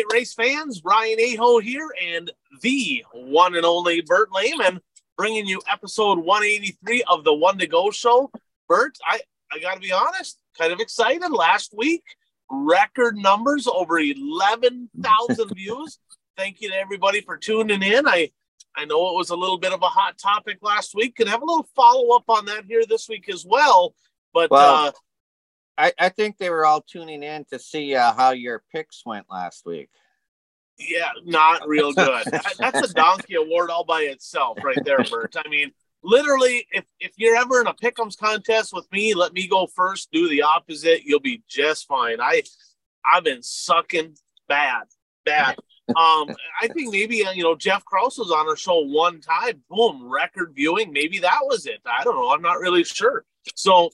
right, race fans, Ryan Aho here, and the one and only Bert Lehman bringing you episode 183 of the One to Go show. Bert, I, I got to be honest, kind of excited. Last week, record numbers over 11,000 views. Thank you to everybody for tuning in. I I know it was a little bit of a hot topic last week. Can have a little follow up on that here this week as well. But well, uh, I, I think they were all tuning in to see uh, how your picks went last week. Yeah, not real good. That's a donkey award all by itself, right there, Bert. I mean, literally, if if you're ever in a pick'ems contest with me, let me go first. Do the opposite, you'll be just fine. I I've been sucking bad, bad. Um, I think maybe uh, you know Jeff Kraus was on our show one time. Boom, record viewing. Maybe that was it. I don't know. I'm not really sure. So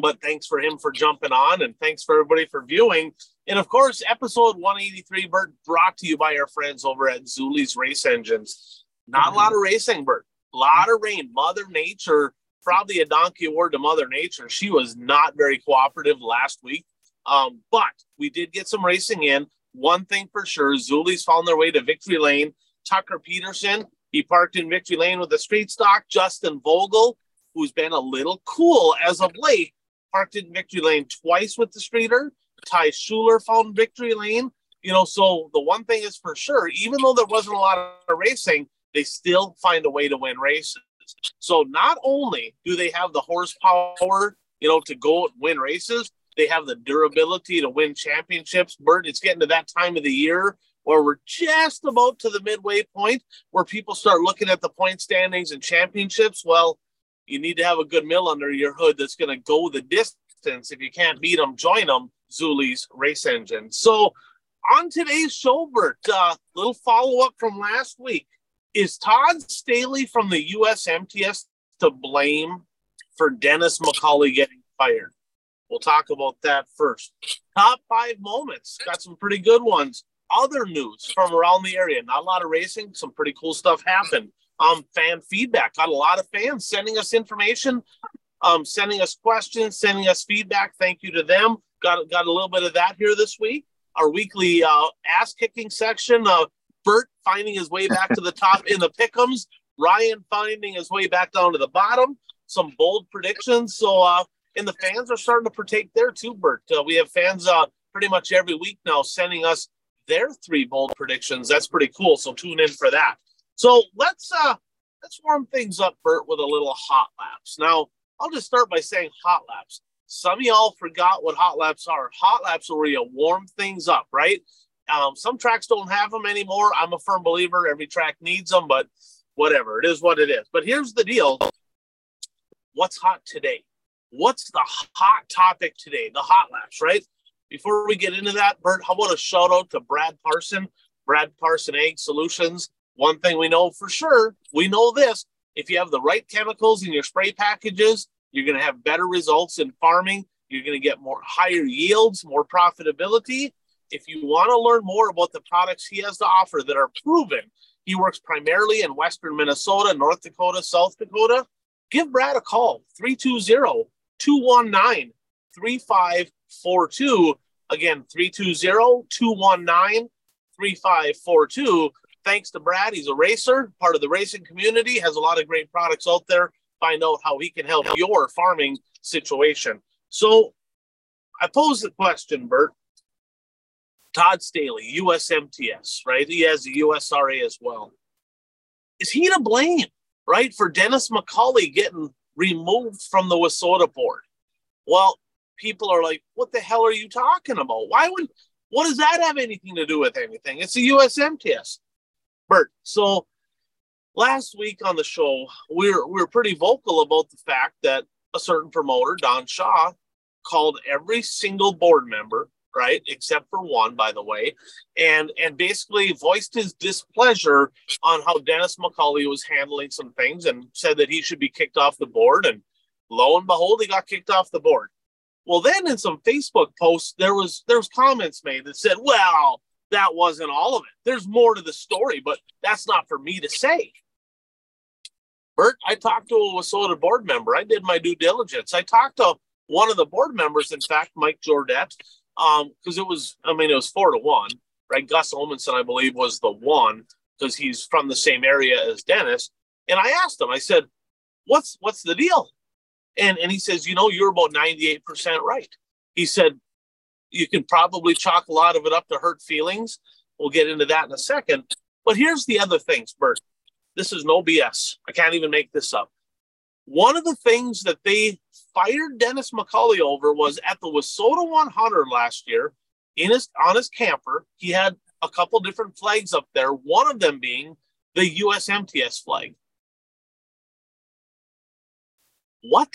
but thanks for him for jumping on and thanks for everybody for viewing. And of course, episode 183, Bert, brought to you by our friends over at Zeuli's Race Engines. Not a lot of racing, Bert. A lot of rain. Mother Nature, probably a donkey award to Mother Nature. She was not very cooperative last week. Um, but we did get some racing in. One thing for sure, Zeuli's found their way to victory lane. Tucker Peterson, he parked in victory lane with the street stock. Justin Vogel, who's been a little cool as of late, parked in victory lane twice with the streeter. Ty Schuler found victory lane. You know, so the one thing is for sure, even though there wasn't a lot of racing, they still find a way to win races. So not only do they have the horsepower, you know, to go and win races, they have the durability to win championships. Bert, it's getting to that time of the year where we're just about to the midway point where people start looking at the point standings and championships. Well, you need to have a good mill under your hood that's going to go the distance. If you can't beat them, join them. Zeuli's race engine. So on today's show, Bert, uh, little follow up from last week. Is Todd Staley from the USMTS to blame for Dennis McCauley getting fired? We'll talk about that first. Top five moments. Got some pretty good ones. Other news from around the area. Not a lot of racing. Some pretty cool stuff happened um, fan feedback. Got a lot of fans sending us information, um, sending us questions, sending us feedback. Thank you to them. Got got a little bit of that here this week. Our weekly uh, ass kicking section. Uh, Bert finding his way back to the top in the pickums. Ryan finding his way back down to the bottom. Some bold predictions. So, uh, and the fans are starting to partake there too, Bert. Uh, we have fans uh, pretty much every week now sending us their three bold predictions. That's pretty cool. So tune in for that. So let's uh let's warm things up, Bert, with a little hot laps. Now, I'll just start by saying hot laps. Some of y'all forgot what hot laps are. Hot laps are where you warm things up, right? Um, some tracks don't have them anymore. I'm a firm believer every track needs them, but whatever. It is what it is. But here's the deal. What's hot today? What's the hot topic today? The hot laps, right? Before we get into that, Bert, how about a shout out to Brad Parson, Brad Parson Ag Solutions? One thing we know for sure, we know this if you have the right chemicals in your spray packages, you're going to have better results in farming. You're going to get more higher yields, more profitability. If you want to learn more about the products he has to offer that are proven, he works primarily in Western Minnesota, North Dakota, South Dakota. Give Brad a call 320 219 3542. Again, 320 219 3542 thanks to Brad. He's a racer, part of the racing community, has a lot of great products out there. Find out how he can help your farming situation. So I pose the question, Bert. Todd Staley, USMTS, right? He has the USRA as well. Is he to blame, right, for Dennis McCauley getting removed from the WISSOTA board? Well, people are like, what the hell are you talking about? Why would, what does that have anything to do with anything? It's the USMTS. Bert, so last week on the show, we were, we were pretty vocal about the fact that a certain promoter, Don Shaw, called every single board member, right, except for one, by the way, and and basically voiced his displeasure on how Dennis McCauley was handling some things and said that he should be kicked off the board. And lo and behold, he got kicked off the board. Well, then in some Facebook posts, there was there was comments made that said, "Well, that wasn't all of it. There's more to the story, but that's not for me to say. Bert, I talked to a WISSOTA board member. I did my due diligence. I talked to one of the board members, in fact, Mike Jordet, because um, it was, I mean, it was four to one. right? Gus Omenson, I believe, was the one because he's from the same area as Dennis. And I asked him, I said, "What's what's the deal?" And and he says, "You know, you're about 98% right." He said, "You can probably chalk a lot of it up to hurt feelings. We'll get into that in a second. But here's the other things, Bert. This is no BS. I can't even make this up. One of the things that they fired Dennis McCauley over was at the WISSOTA 100 last year in his on his camper. He had a couple different flags up there. One of them being the USMTS flag. What?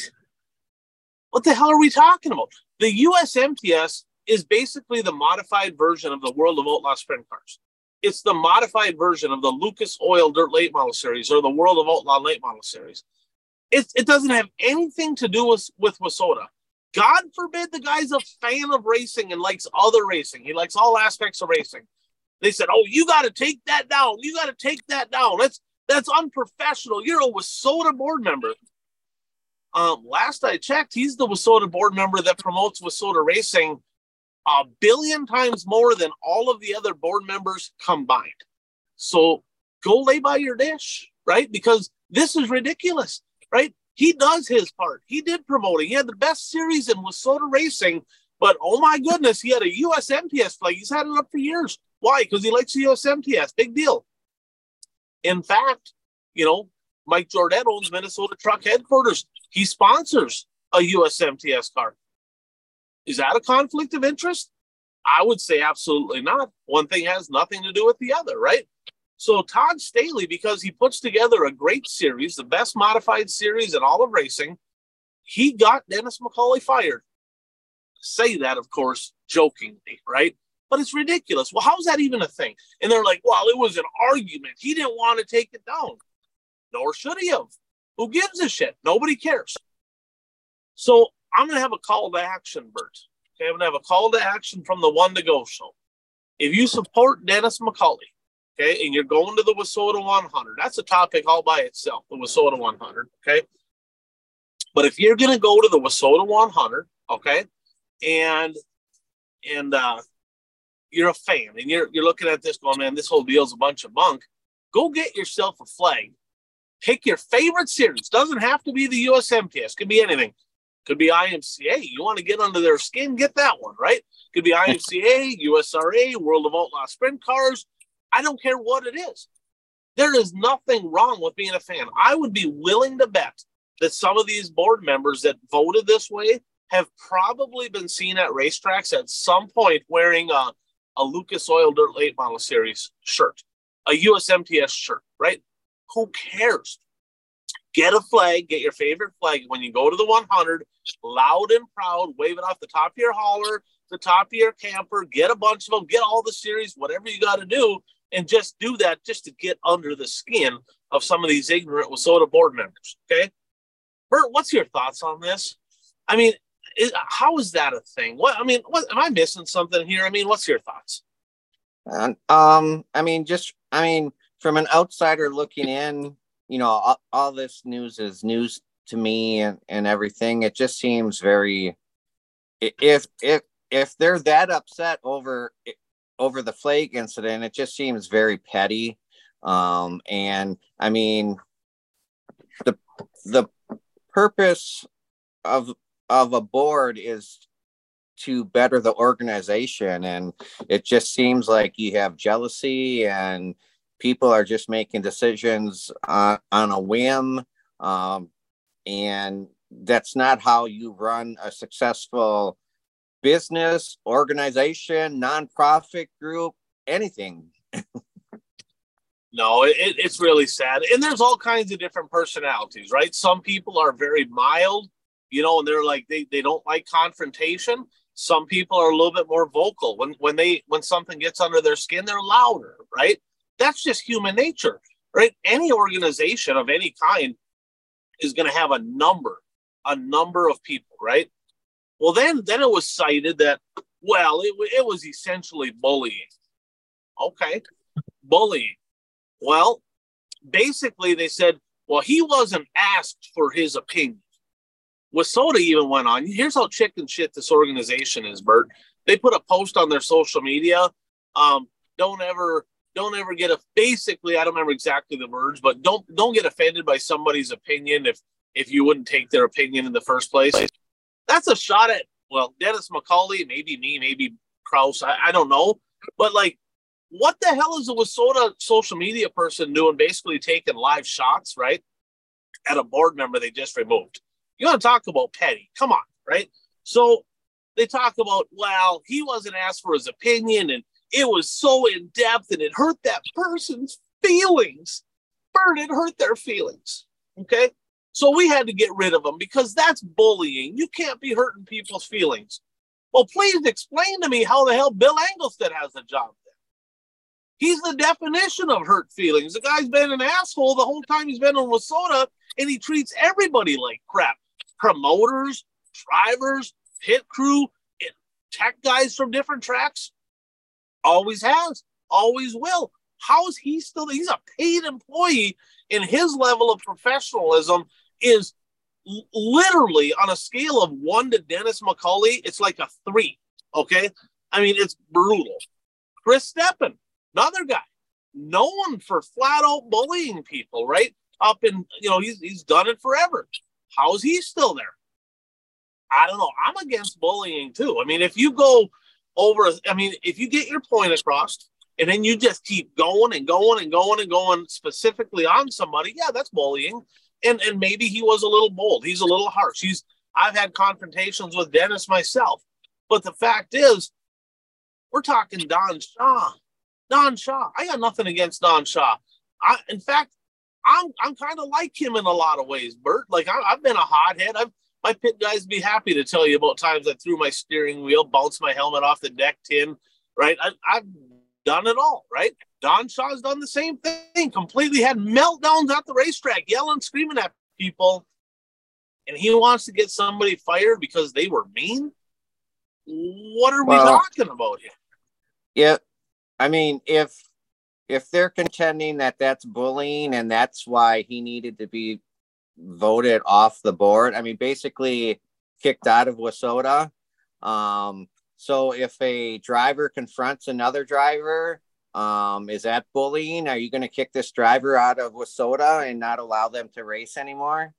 What the hell are we talking about? The USMTS is basically the modified version of the World of Outlaw Sprint Cars. It's the modified version of the Lucas Oil Dirt Late Model Series or the World of Outlaw Late Model Series. It, it doesn't have anything to do with, with WISSOTA. God forbid the guy's a fan of racing and likes other racing. He likes all aspects of racing. They said, "Oh, you got to take that down. You got to take that down. That's that's unprofessional. You're a WISSOTA board member." Um, last I checked, he's the WISSOTA board member that promotes WISSOTA racing a billion times more than all of the other board members combined. So go lay by your dish, right? Because this is ridiculous, right? He does his part. He did promoting. He had the best series in WISSOTA racing, but oh my goodness, he had a USMTS flag. He's had it up for years. Why? Because he likes the USMTS. Big deal. In fact, you know, Mike Jordan owns Minnesota Truck Headquarters. He sponsors a USMTS car. Is that a conflict of interest? I would say absolutely not. One thing has nothing to do with the other, right? So Todd Staley, because he puts together a great series, the best modified series in all of racing, he got Dennis McCauley fired. Say that, of course, jokingly, right? But it's ridiculous. Well, how's that even a thing? And they're like, well, it was an argument. He didn't want to take it down. Nor should he have. Who gives a shit? Nobody cares. So I'm going to have a call to action, Bert. Okay, I'm going to have a call to action from the one to go show. If you support Dennis McCauley, okay, and you're going to the WISSOTA 100, that's a topic all by itself, the WISSOTA 100, okay? But if you're going to go to the WISSOTA 100, okay, and and uh, you're a fan and you're you're looking at this going, man, this whole deal's a bunch of bunk. Go get yourself a flag. Pick your favorite series. Doesn't have to be the USMTS. Could be anything. Could be IMCA. You want to get under their skin, get that one, right? Could be IMCA, USRA, World of Outlaw Sprint Cars. I don't care what it is. There is nothing wrong with being a fan. I would be willing to bet that some of these board members that voted this way have probably been seen at racetracks at some point wearing a, a Lucas Oil Dirt Late Model Series shirt, a USMTS shirt, right? Who cares? Get a flag, get your favorite flag. When you go to the 100, loud and proud, wave it off the top of your hauler, the top of your camper, get a bunch of them, get all the series, whatever you got to do, and just do that just to get under the skin of some of these ignorant WISSOTA board members. Okay. Bert, what's your thoughts on this? I mean, is, how is that a thing? What I mean, what am I missing something here? I mean, what's your thoughts? um, I mean, just I mean, from an outsider looking in, you know, all, all this news is news to me and, and everything. It just seems very if if if they're that upset over over the flag incident, it just seems very petty. Um, and I mean, the the purpose of of a board is to better the organization, and it just seems like you have jealousy and people are just making decisions on, on a whim um, and that's not how you run a successful business organization nonprofit group anything. No it, it's really sad. And there's all kinds of different personalities right? Some people are very mild you know and they're like they, they don't like confrontation. Some people are a little bit more vocal. When when they when something gets under their skin they're louder right that's just human nature, right? Any organization of any kind is going to have a number, a number of people, right? Well, then, then it was cited that, well, it, it was essentially bullying. Okay, bullying. Well, basically, they said, well, he wasn't asked for his opinion. WISSOTA even went on. Here's how chicken shit this organization is, Bert. They put a post on their social media. Um, don't ever don't ever get a basically I don't remember exactly the words, but don't don't get offended by somebody's opinion if if you wouldn't take their opinion in the first place. That's a shot at well, Dennis McCauley, maybe me, maybe Kraus, I, I don't know. But like what the hell is a WISSOTA social media person doing basically taking live shots, right? At a board member they just removed. You want to talk about petty? Come on, right? So they talk about, well, he wasn't asked for his opinion and it was so in depth and it hurt that person's feelings. Bert, it hurt their feelings. Okay. So we had to get rid of them because that's bullying. You can't be hurting people's feelings. Well, please explain to me how the hell Bill Engelstad has a job there. He's the definition of hurt feelings. The guy's been an asshole the whole time he's been in WISSOTA, and he treats everybody like crap. Promoters, drivers, pit crew, tech guys from different tracks. Always has, always will. How is he still? He's a paid employee, and his level of professionalism is literally on a scale of one to Dennis McCauley, it's like a three. Okay. I mean, it's brutal. Chris Steppen, another guy, known for flat out bullying people, right? Up in, you know, he's, he's done it forever. How is he still there? I don't know. I'm against bullying too. I mean, if you go over, I mean, if you get your point across and then you just keep going and going and going and going specifically on somebody, yeah, that's bullying and and maybe he was a little bold. He's a little harsh. He's I've had confrontations with Dennis myself, but the fact is, we're talking Don Shaw. Don Shaw. I got nothing against Don Shaw. I, in fact, I'm I'm kind of like him in a lot of ways, Bert. Like I, have been a hothead. I've my pit guys be happy to tell you about times I threw my steering wheel, bounced my helmet off the deck tin. Right, I, I've done it all. Right, Don Shaw's done the same thing, completely had meltdowns at the racetrack, yelling, screaming at people. And he wants to get somebody fired because they were mean? What are well, we talking about here? Yeah. I mean, if if they're contending that that's bullying and that's why he needed to be voted off the board, I mean, basically kicked out of WISSOTA. Um, so if a driver confronts another driver um, is that bullying? Are you going to kick this driver out of WISSOTA and not allow them to race anymore?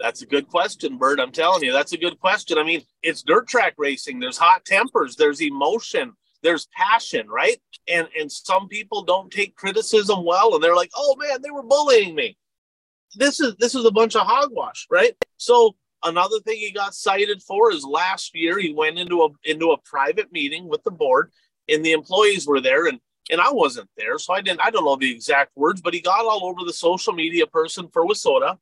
That's a good question, Bert. I'm telling you, that's a good question. I mean, it's dirt track racing. There's hot tempers. There's emotion. There's passion, right? And and some people don't take criticism well, and they're like, "Oh man, they were bullying me." This is this is a bunch of hogwash, right? So another thing he got cited for is last year he went into a into a private meeting with the board and the employees were there and and I wasn't there, so I didn't. I don't know the exact words, but he got all over the social media person for WISSOTA,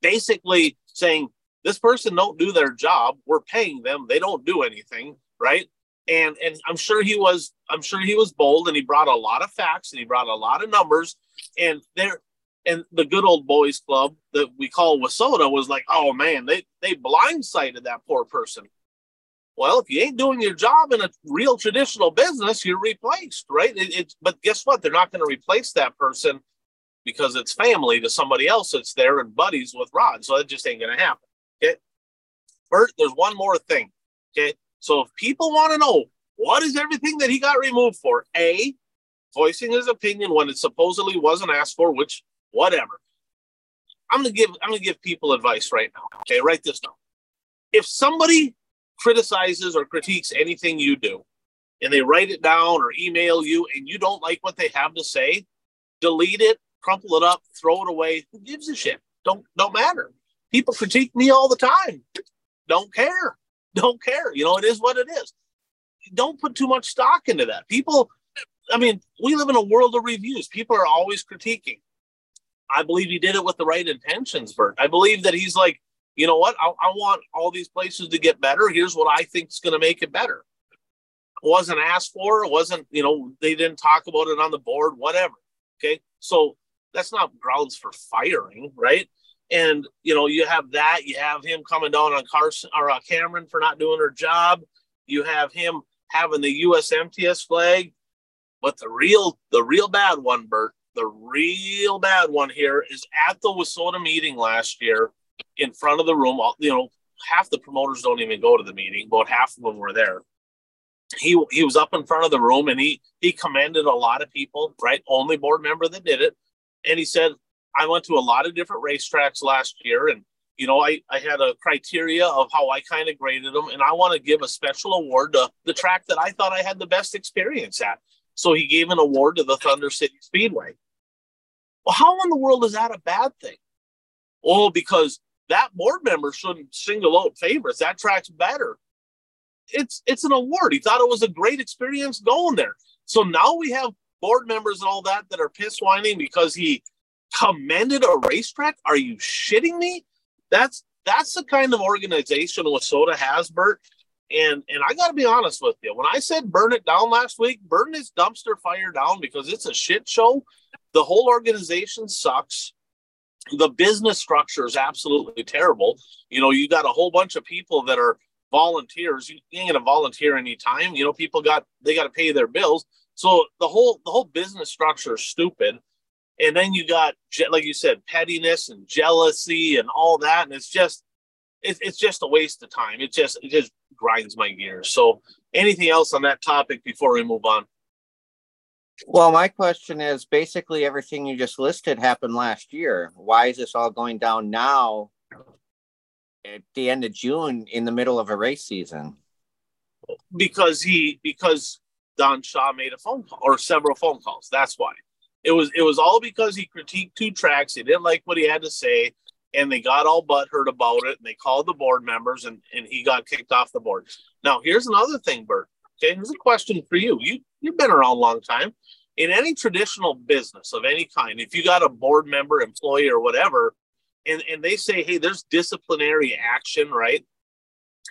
basically saying this person don't do their job. We're paying them; they don't do anything, right? And and I'm sure he was. I'm sure he was bold, and he brought a lot of facts, and he brought a lot of numbers, and there. And the good old boys club that we call WISSOTA was like, oh man, they they blindsided that poor person. Well, if you ain't doing your job in a real traditional business, you're replaced, right? It, it, but guess what? They're not going to replace that person because it's family to somebody else that's there and buddies with Rod. So that just ain't going to happen. Okay. Bert, there's one more thing. Okay. So if people want to know what is everything that he got removed for, A, voicing his opinion when it supposedly wasn't asked for, which whatever. I'm gonna give I'm gonna give people advice right now. Okay, write this down. If somebody criticizes or critiques anything you do and they write it down or email you and you don't like what they have to say, delete it, crumple it up, throw it away. Who gives a shit? Don't don't matter. People critique me all the time. Don't care. Don't care. You know, it is what it is. Don't put too much stock into that. People, I mean, we live in a world of reviews. People are always critiquing. I believe he did it with the right intentions, Bert. I believe that he's like, you know what? I, I want all these places to get better. Here's what I think is going to make it better. It wasn't asked for. It wasn't, you know, they didn't talk about it on the board, whatever. Okay. So that's not grounds for firing, right? And, you know, you have that. You have him coming down on Carson or uh, Cameron for not doing her job. You have him having the USMTS flag. But the real, the real bad one, Bert, the real bad one here is at the WISSOTA meeting last year in front of the room. You know, half the promoters don't even go to the meeting. but half of them were there. he he was up in front of the room and he he commended a lot of people, right? Only board member that did it, and he said, "I went to a lot of different racetracks last year, and you know, I I had a criteria of how I kind of graded them, and I want to give a special award to the track that I thought I had the best experience at." So he gave an award to the Thunder City Speedway. Well, how in the world is that a bad thing? Oh, because that board member shouldn't single out favorites. That track's better it's it's an award. He thought it was a great experience going there. So now we have board members and all that that are piss whining because he commended a racetrack. Are you shitting me? That's that's the kind of organization WISSOTA has, Bert. And and I got to be honest with you. When I said burn it down last week, burn this dumpster fire down because it's a shit show. The whole organization sucks. The business structure is absolutely terrible. You know, you got a whole bunch of people that are volunteers. You ain't gonna volunteer any time. You know, people got they got to pay their bills. So the whole the whole business structure is stupid. And then you got like you said, pettiness and jealousy and all that, and it's just it's it's just a waste of time. It just it just grinds my gears. So anything else on that topic before we move on? Well, my question is basically everything you just listed happened last year. Why is this all going down now at the end of June in the middle of a race season? Because he because Don Shaw made a phone call or several phone calls. That's why. It was it was all because he critiqued two tracks. He didn't like what he had to say, and they got all butthurt about it. And they called the board members, and and he got kicked off the board. Now here's another thing, Bert. Okay, here's a question for you. You you've been around a long time. In any traditional business of any kind, if you got a board member, employee, or whatever, and and they say, hey, there's disciplinary action, right?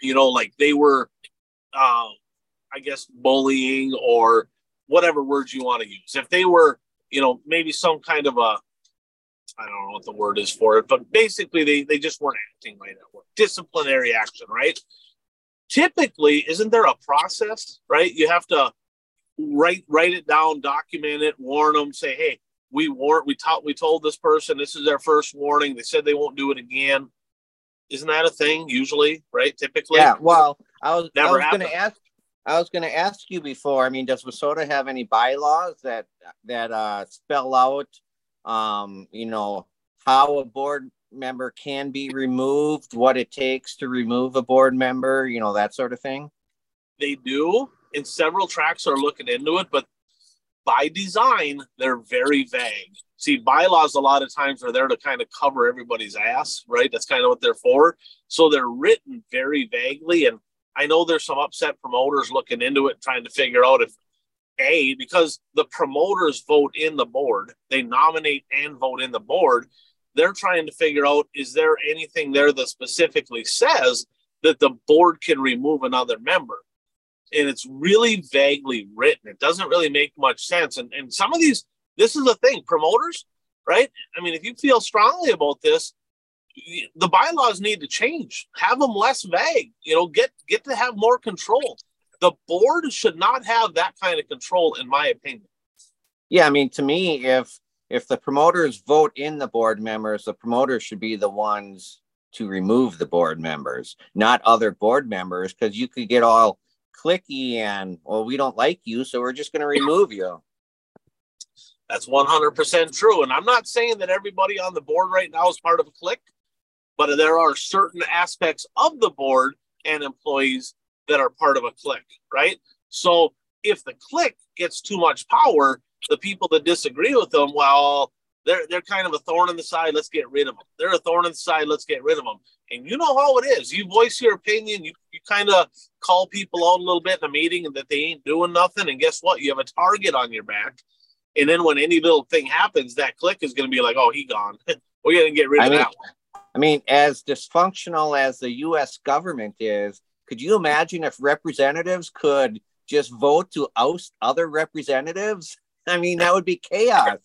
You know, like they were, uh, I guess, bullying or whatever words you want to use. If they were, you know, maybe some kind of a, I don't know what the word is for it, but basically they they just weren't acting right at work. Disciplinary action, right? Typically, isn't there a process, right? You have to write write it down, document it, warn them, say, hey, we warned we taught we told this person this is their first warning they said they won't do it again isn't that a thing usually right typically yeah well i was Never going to ask i was going to ask you before i mean does WISSOTA have any bylaws that that uh spell out um you know how a board member can be removed what it takes to remove a board member you know that sort of thing they do and several tracks are looking into it but by design, they're very vague. See, bylaws a lot of times are there to kind of cover everybody's ass, right? That's kind of what they're for. So they're written very vaguely. And I know there's some upset promoters looking into it, trying to figure out if A, because the promoters vote in the board, they nominate and vote in the board. They're trying to figure out is there anything there that specifically says that the board can remove another member? and it's really vaguely written. It doesn't really make much sense. And and some of these, this is a thing, promoters, right? I mean, if you feel strongly about this, the bylaws need to change. Have them less vague. You know, get get to have more control. The board should not have that kind of control, in my opinion. Yeah, I mean, to me, if if the promoters vote in the board members, the promoters should be the ones to remove the board members, not other board members, because you could get all clicky and well we don't like you so we're just going to remove you that's 100% true and i'm not saying that everybody on the board right now is part of a clique but there are certain aspects of the board and employees that are part of a clique right so if the clique gets too much power the people that disagree with them well they're they're kind of a thorn in the side. Let's get rid of them. They're a thorn in the side. Let's get rid of them. And you know how it is. You voice your opinion. You you kind of call people out a little bit in a meeting and that they ain't doing nothing. And guess what? You have a target on your back. And then when any little thing happens, that clique is going to be like, "Oh, he gone. We're going to get rid I of mean, that one." I mean, as dysfunctional as the U.S. government is, could you imagine if representatives could just vote to oust other representatives? I mean, that would be chaos.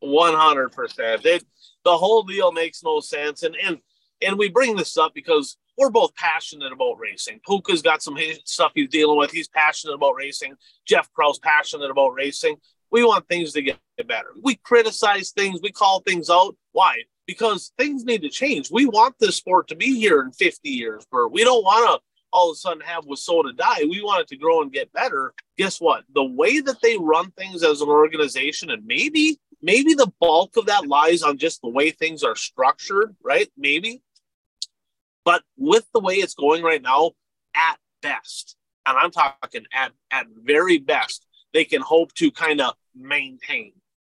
One hundred percent. The whole deal makes no sense, and and and we bring this up because we're both passionate about racing. Puka's got some stuff he's dealing with. He's passionate about racing. Jeff Kraus passionate about racing. We want things to get better. We criticize things. We call things out. Why? Because things need to change. We want this sport to be here in 50 years, Bert. We don't want to all of a sudden have WISSOTA die. We want it to grow and get better. Guess what? The way that they run things as an organization, and maybe, maybe the bulk of that lies on just the way things are structured, right? Maybe. But with the way it's going right now, at best, and I'm talking at, at very best, they can hope to kind of maintain.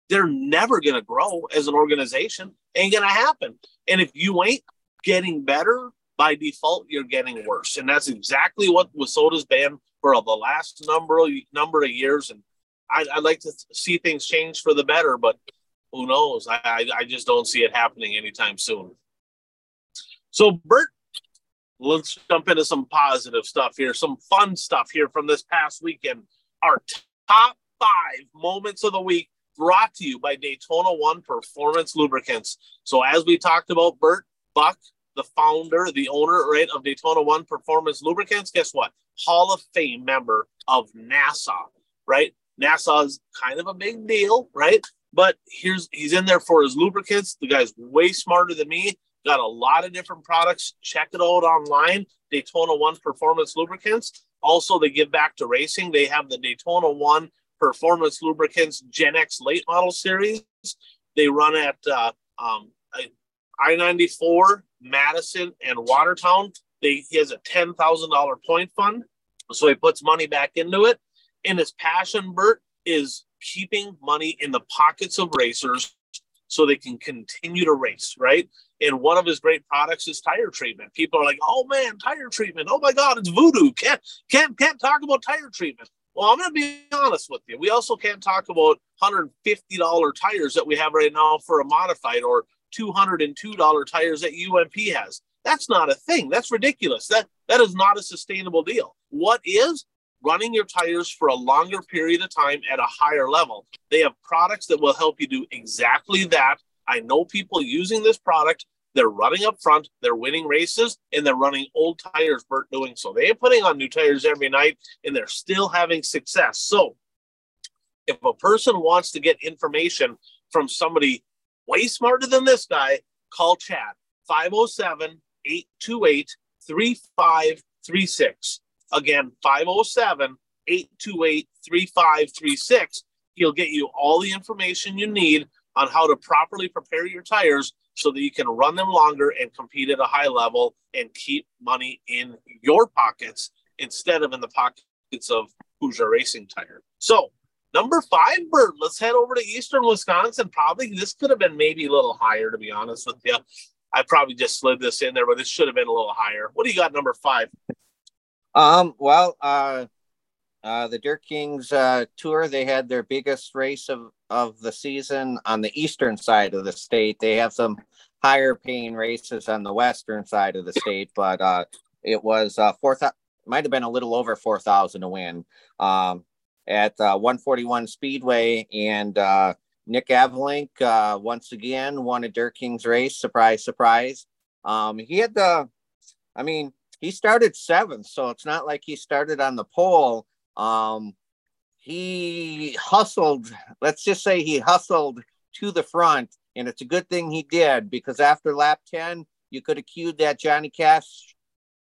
They're never going to grow as an organization. Ain't going to happen. And if you ain't getting better, by default, you're getting worse. And that's exactly what WISSOTA's been for the last number of, number of years. And I, would like to see things change for the better, but who knows? I, I, I just don't see it happening anytime soon. So, Bert, let's jump into some positive stuff here, some fun stuff here from this past weekend. Our top five moments of the week brought to you by Daytona One Performance Lubricants. So, as we talked about, Bert, Buck, the founder, the owner, right, of Daytona One Performance Lubricants, guess what? Hall of Fame member of NASA, right? NASA is kind of a big deal, right? But here's he's in there for his lubricants. The guy's way smarter than me. Got a lot of different products. Check it out online. Daytona One Performance Lubricants. Also, they give back to racing. They have the Daytona One Performance Lubricants Gen X Late Model Series. They run at uh, um, I 94, Madison, and Watertown. They, he has a $10,000 point fund. So he puts money back into it. And his passion, Bert, is keeping money in the pockets of racers so they can continue to race, right? And one of his great products is tire treatment. People are like, "Oh man, tire treatment! Oh my God, it's voodoo! Can't can't can't talk about tire treatment." Well, I'm going to be honest with you. We also can't talk about $150 tires that we have right now for a modified or $202 tires that UMP has. That's not a thing. That's ridiculous. That that is not a sustainable deal. What is running your tires for a longer period of time at a higher level? They have products that will help you do exactly that. I know people using this product. They're running up front, they're winning races, and they're running old tires, Bert doing so. They are putting on new tires every night, and they're still having success. So, if a person wants to get information from somebody way smarter than this guy, call Chad 507 828 3536. Again, 507 828 3536. He'll get you all the information you need on how to properly prepare your tires so that you can run them longer and compete at a high level and keep money in your pockets instead of in the pockets of Hoosier Racing Tire. So, Number five, Bert. Let's head over to Eastern Wisconsin. Probably this could have been maybe a little higher, to be honest with you. I probably just slid this in there, but this should have been a little higher. What do you got, number five? Um, well, uh, uh, the Dirt Kings uh, tour, they had their biggest race of, of the season on the eastern side of the state. They have some higher paying races on the western side of the state, but uh, it was uh, four thousand, might have been a little over 4,000 to win. Um, at uh, 141 Speedway. And uh, Nick Anvelink uh, once again won a Dirt Kings race. Surprise, surprise. Um, he had the, I mean, he started seventh, so it's not like he started on the pole. Um, he hustled, let's just say he hustled to the front, and it's a good thing he did because after lap 10, you could have cued that Johnny Cash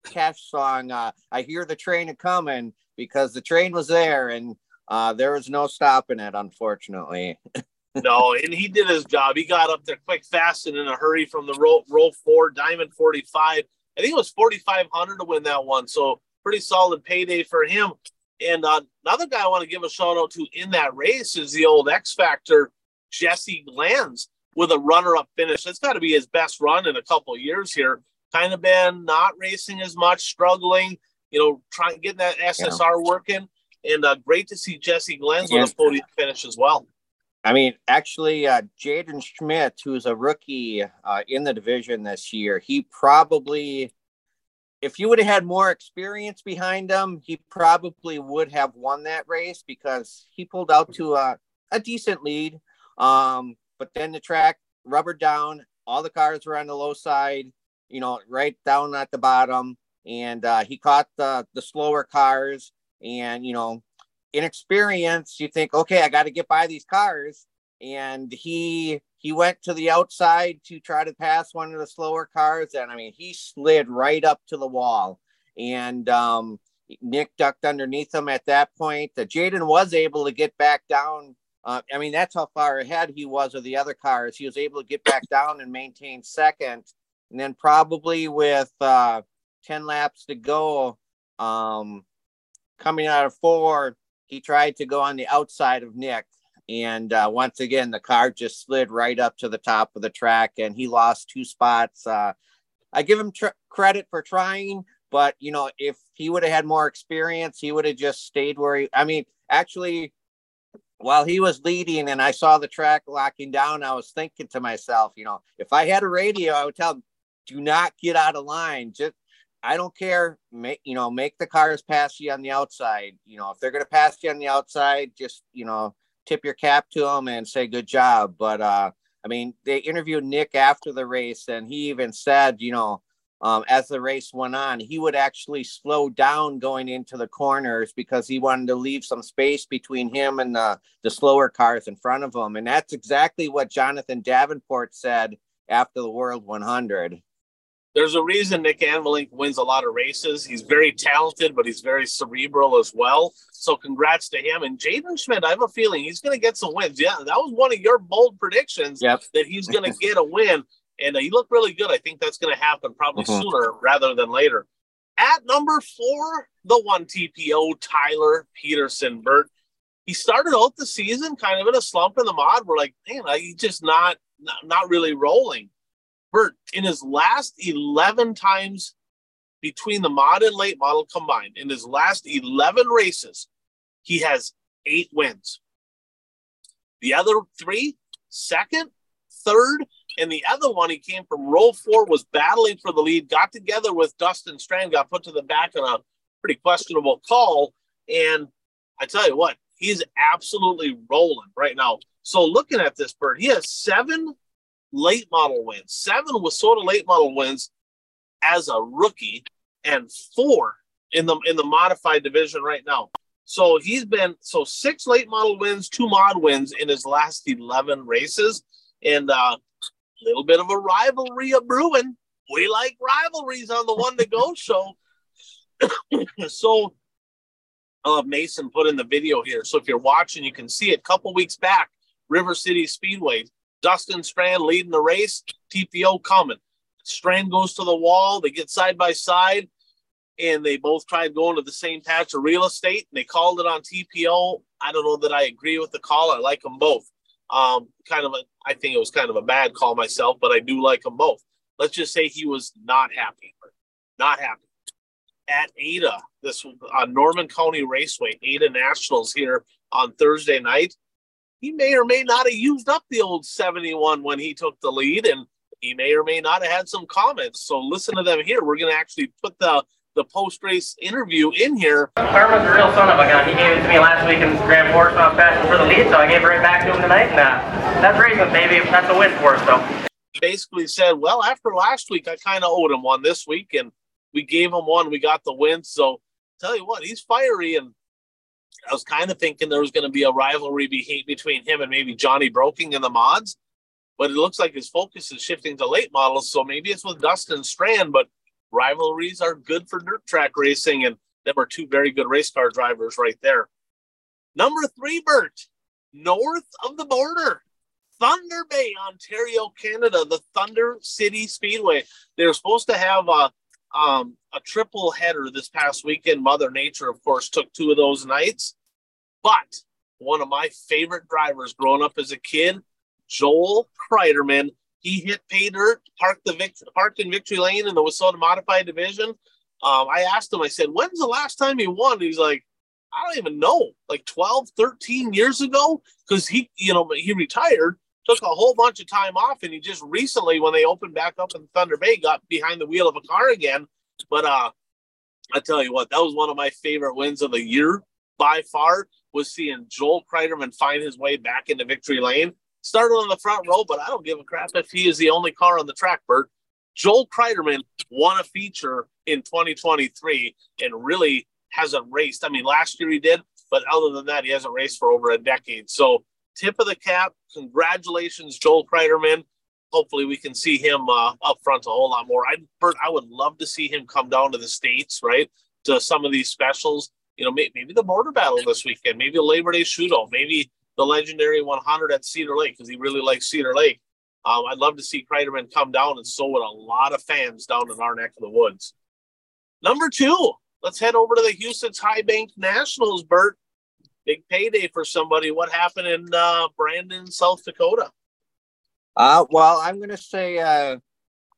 Cash song. Uh, I hear the train a coming because the train was there, and uh, there was no stopping it, unfortunately. no, and he did his job. He got up there quick, fast, and in a hurry from the row, row four, diamond 45. I think it was 4,500 to win that one. So pretty solid payday for him. And uh, another guy I want to give a shout out to in that race is the old X Factor, Jesse Glanz, with a runner up finish. That's got to be his best run in a couple years here. Kind of been not racing as much, struggling, you know, trying getting that SSR yeah. working and uh, great to see Jesse Glanz with a podium finish as well. I mean, actually, uh, Jaden Schmidt, who's a rookie uh, in the division this year, he probably, if you would have had more experience behind him, he probably would have won that race because he pulled out to a, a decent lead. Um, but then the track rubber down, all the cars were on the low side, you know, right down at the bottom, and uh, he caught the the slower cars and you know inexperience you think okay i got to get by these cars and he he went to the outside to try to pass one of the slower cars and i mean he slid right up to the wall and um, Nick ducked underneath him at that point. Uh, Jaden was able to get back down. Uh, I mean, that's how far ahead he was of the other cars. He was able to get back down and maintain second. And then probably with uh, 10 laps to go, um, coming out of four, he tried to go on the outside of Nick. And uh, once again, the car just slid right up to the top of the track and he lost two spots. Uh, I give him tr- credit for trying, but you know, if he would have had more experience, he would have just stayed where he. I mean, actually, while he was leading and I saw the track locking down, I was thinking to myself, you know, if I had a radio, I would tell him, do not get out of line. Just I don't care. Make you know, make the cars pass you on the outside. You know, if they're gonna pass you on the outside, just you know, tip your cap to them and say good job. But uh, I mean, they interviewed Nick after the race, and he even said, you know, um, as the race went on, he would actually slow down going into the corners because he wanted to leave some space between him and the, the slower cars in front of him. And that's exactly what Jonathan Davenport said after the World 100. There's a reason Nick Anvelink wins a lot of races. He's very talented, but he's very cerebral as well. So congrats to him. And Jaden Schmidt, I have a feeling he's going to get some wins. Yeah, that was one of your bold predictions yep. that he's going to get a win and uh, he looked really good. I think that's going to happen probably mm-hmm. sooner rather than later. At number four, the one TPO Tyler Peterson. Bert, he started out the season kind of in a slump in the mod. We're like, man, he's just not, not not really rolling. Bert, in his last eleven times between the mod and late model combined, in his last eleven races, he has eight wins. The other three, second, third, and the other one, he came from row four, was battling for the lead, got together with Dustin Strand, got put to the back on a pretty questionable call. And I tell you what, he's absolutely rolling right now. So looking at this Bert, he has seven late model wins, seven WISSOTA late model wins as a rookie, and four in the in the modified division right now. So he's been so six late model wins, two mod wins in his last eleven races, and uh, little bit of a rivalry of brewing. We like rivalries on the one to go show. so uh, Mason put in the video here. So if you're watching, you can see it. A couple weeks back, River City Speedway, Dustin Strand leading the race, TPO coming. Strand goes to the wall. They get side by side, and they both tried going to the same patch of real estate. And they called it on TPO. I don't know that I agree with the call. I like them both. Um, kind of a, I think it was kind of a bad call myself, but I do like them both. Let's just say he was not happy, not happy. At Ada, this uh, Norman County Raceway, Ada Nationals here on Thursday night. He may or may not have used up the old 71 when he took the lead, and he may or may not have had some comments. So listen to them here. We're going to actually put the the post race interview in here. Karma's a real son of a gun. He gave it to me last week in Grand Forks when I was passing for the lead, so I gave it right back to him tonight, and uh, that's racing, baby. That's a win for us, though. Basically said, well, after last week, I kind of owed him one this week, and we gave him one. We got the win. So tell you what, he's fiery, and I was kind of thinking there was going to be a rivalry between him and maybe Johnny Broking in the mods, but it looks like his focus is shifting to late models. So maybe it's with Dustin Strand, but rivalries are good for dirt track racing, and there were two very good race car drivers right there. Number three, Bert, north of the border, Thunder Bay, Ontario, Canada, the Thunder City Speedway. They're supposed to have a um, a triple header this past weekend. Mother Nature, of course, took two of those nights. But one of my favorite drivers growing up as a kid, Joel Kreiderman, he hit pay dirt, parked the vic- parked in victory lane in the WISSOTA modified division. Um, I asked him, I said, when's the last time he won? He's like, I don't even know, like 12, 13 years ago. Cause he, you know, he retired, took a whole bunch of time off. And he just recently, when they opened back up in Thunder Bay, got behind the wheel of a car again. But, uh, I tell you what, that was one of my favorite wins of the year by far was seeing Joel Kreiderman find his way back into victory lane started on the front row, but I don't give a crap if he is the only car on the track, Bert. Joel Kreiderman won a feature in 2023 and really hasn't raced. I mean, last year he did, but other than that, he hasn't raced for over a decade. So, tip of the cap. Congratulations, Joel Kreiderman. hopefully we can see him uh, up front a whole lot more. I Bert, I would love to see him come down to the states, right, to some of these specials. You know, maybe, the border battle this weekend, maybe a Labor Day shootout, maybe the legendary 100 at Cedar Lake because he really likes Cedar Lake. Um, I'd love to see Kreiderman come down, and so would a lot of fans down in our neck of the woods. Number two, let's head over to the Huset's High Bank Nationals, Bert. Big payday for somebody. What happened in uh, Brandon, South Dakota? Uh, well, I'm going to say uh,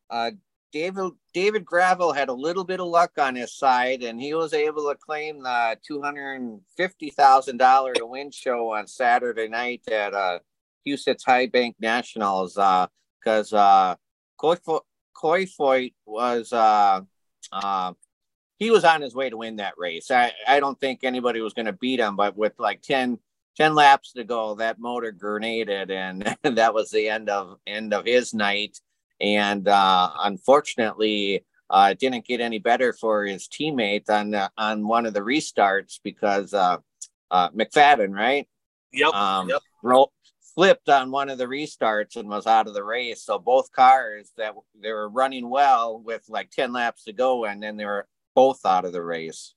uh, David David Gravel had a little bit of luck on his side, and he was able to claim the two hundred and fifty thousand dollar win show on Saturday night at uh, Huset's High Bank Nationals. Because uh, uh, was uh, uh, he was on his way to win that race. I, I don't think anybody was going to beat him, but with like 10, 10 laps to go, that motor grenaded, and that was the end of end of his night. And uh, unfortunately, uh, it didn't get any better for his teammate on uh, on one of the restarts because uh, uh, McFadden, right? Yep. Um, yep. Ro- flipped on one of the restarts and was out of the race. So both cars that they were running well with like 10 laps to go, and then they were both out of the race.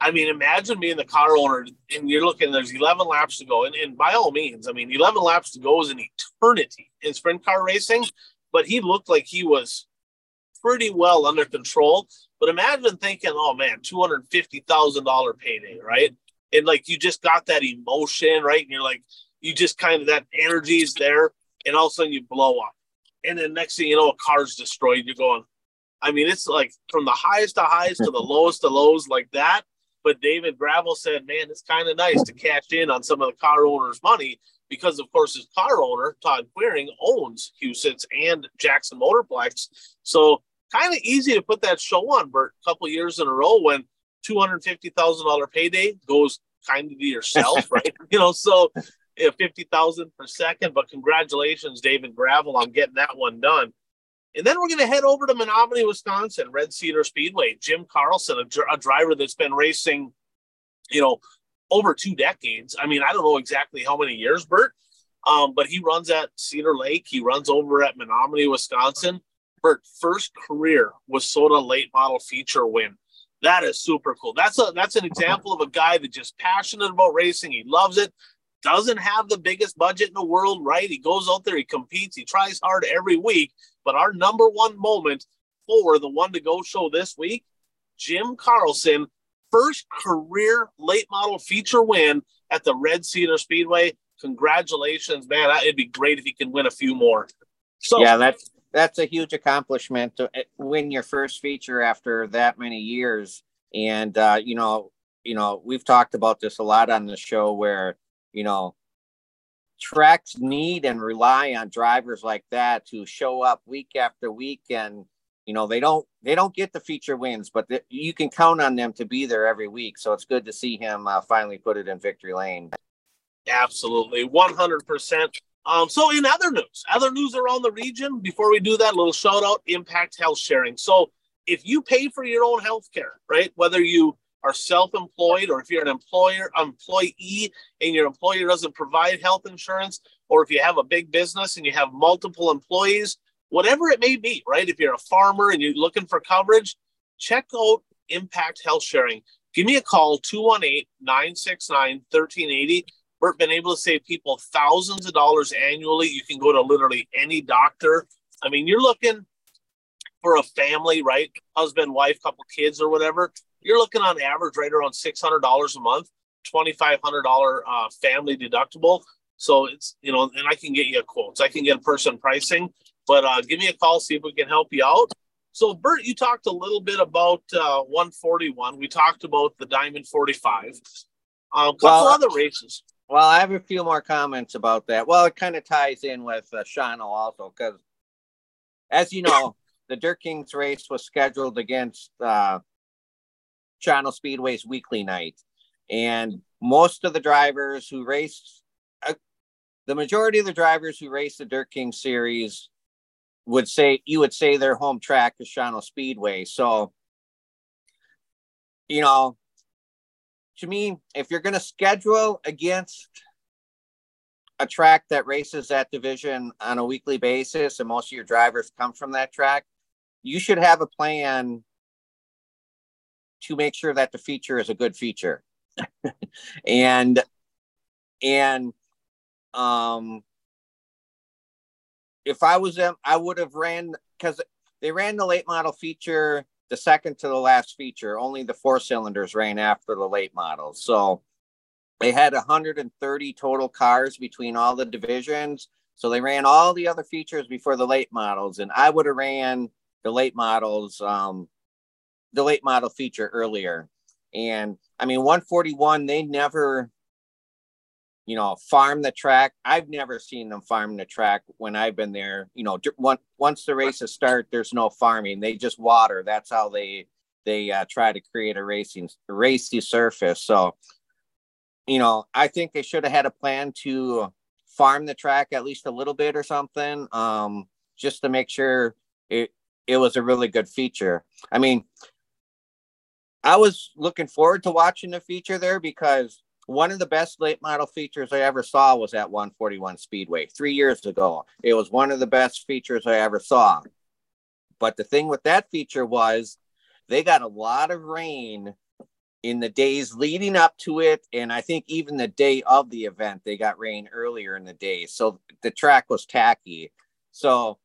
I mean, imagine being the car owner and you're looking, there's 11 laps to go. And, and by all means, I mean, 11 laps to go is an eternity in sprint car racing, but he looked like he was pretty well under control. But imagine thinking, oh man, $250,000 payday, right? And like you just got that emotion, right? And you're like, you just kind of, that energy is there. And all of a sudden you blow up. And then next thing you know, a car's destroyed. You're going, I mean, it's like from the highest to highs to the lowest to lows like that. But David Gravel said, man, it's kind of nice to cash in on some of the car owners' money because, of course, his car owner, Todd Quiring, owns Huset's and Jackson Motorplex. So kind of easy to put that show on, Bert, a couple years in a row when $250,000 payday goes kind of to yourself, right? you know, so yeah, 50,000 per second. But congratulations, David Gravel, on getting that one done. And then we're going to head over to Menomonie, Wisconsin, Red Cedar Speedway. Jim Carlson, a, dr- a, driver that's been racing, you know, over two decades. I mean, I don't know exactly how many years, Bert, um, but he runs at Cedar Lake. He runs over at Menomonie, Wisconsin. Bert, first career was WISSOTA late model feature win. That is super cool. That's a that's an example of a guy that just passionate about racing. He loves it. Doesn't have the biggest budget in the world, right? He goes out there, he competes, he tries hard every week, but our number one moment for the one to go show this week, Jim Carlson, first career late model feature win at the Red Cedar Speedway. Congratulations, man. It'd be great if he can win a few more. So yeah, that's that's a huge accomplishment to eh, win your first feature after that many years. And uh, you know, you know, we've talked about this a lot on the show where, you know, tracks need and rely on drivers like that to show up week after week. And you know they don't they don't get the feature wins but th- you can count on them to be there every week. So it's good to see him uh, finally put it in victory lane. Absolutely. 100% um, so in other news other news around the region before we do that little shout out impact health sharing. So if you pay for your own health care right whether you are self-employed or if you're an employer employee and your employer doesn't provide health insurance or if you have a big business and you have multiple employees whatever it may be right? If you're a farmer and you're looking for coverage check out impact health sharing. Give me a call 218-969-1380 we've been able to save people thousands of dollars annually. You can go to literally any doctor. I mean you're looking for a family right husband wife couple kids or whatever you're looking on average right around $600 a month, $2,500 uh, family deductible. So it's, you know, and I can get you a quote. I can get a person pricing, but uh, give me a call, see if we can help you out. So, Bert, you talked a little bit about uh, 141. We talked about the Diamond 45. Um, a couple well, other races. Well, I have a few more comments about that. Well, it kind of ties in with uh, Shawano also, because as you know, the Dirt Kings race was scheduled against uh, Shawano Speedway's weekly night. And most of the drivers who race, uh, the majority of the drivers who race the Dirt King series would say, you would say their home track is Shawano Speedway. So, you know, to me, if you're going to schedule against a track that races that division on a weekly basis and most of your drivers come from that track, you should have a plan to make sure that the feature is a good feature. and and um if I was them, I would have ran because they ran the late model feature the second to the last feature. Only the four cylinders ran after the late models. So they had 130 total cars between all the divisions. So they ran all the other features before the late models, and I would have ran the late models, um, the late model feature earlier. And I mean, 141, they never, you know, farm the track. I've never seen them farm the track when I've been there. You know, once the races start, there's no farming. They just water. That's how they they uh, try to create a racing racy surface. So you know, I think they should have had a plan to farm the track at least a little bit or something, um, just to make sure it it was a really good feature. I mean, I was looking forward to watching the feature there because one of the best late model features I ever saw was at 141 Speedway three years ago. It was one of the best features I ever saw. But the thing with that feature was they got a lot of rain in the days leading up to it and i think even the day of the event they got rain earlier in the day so the track was tacky so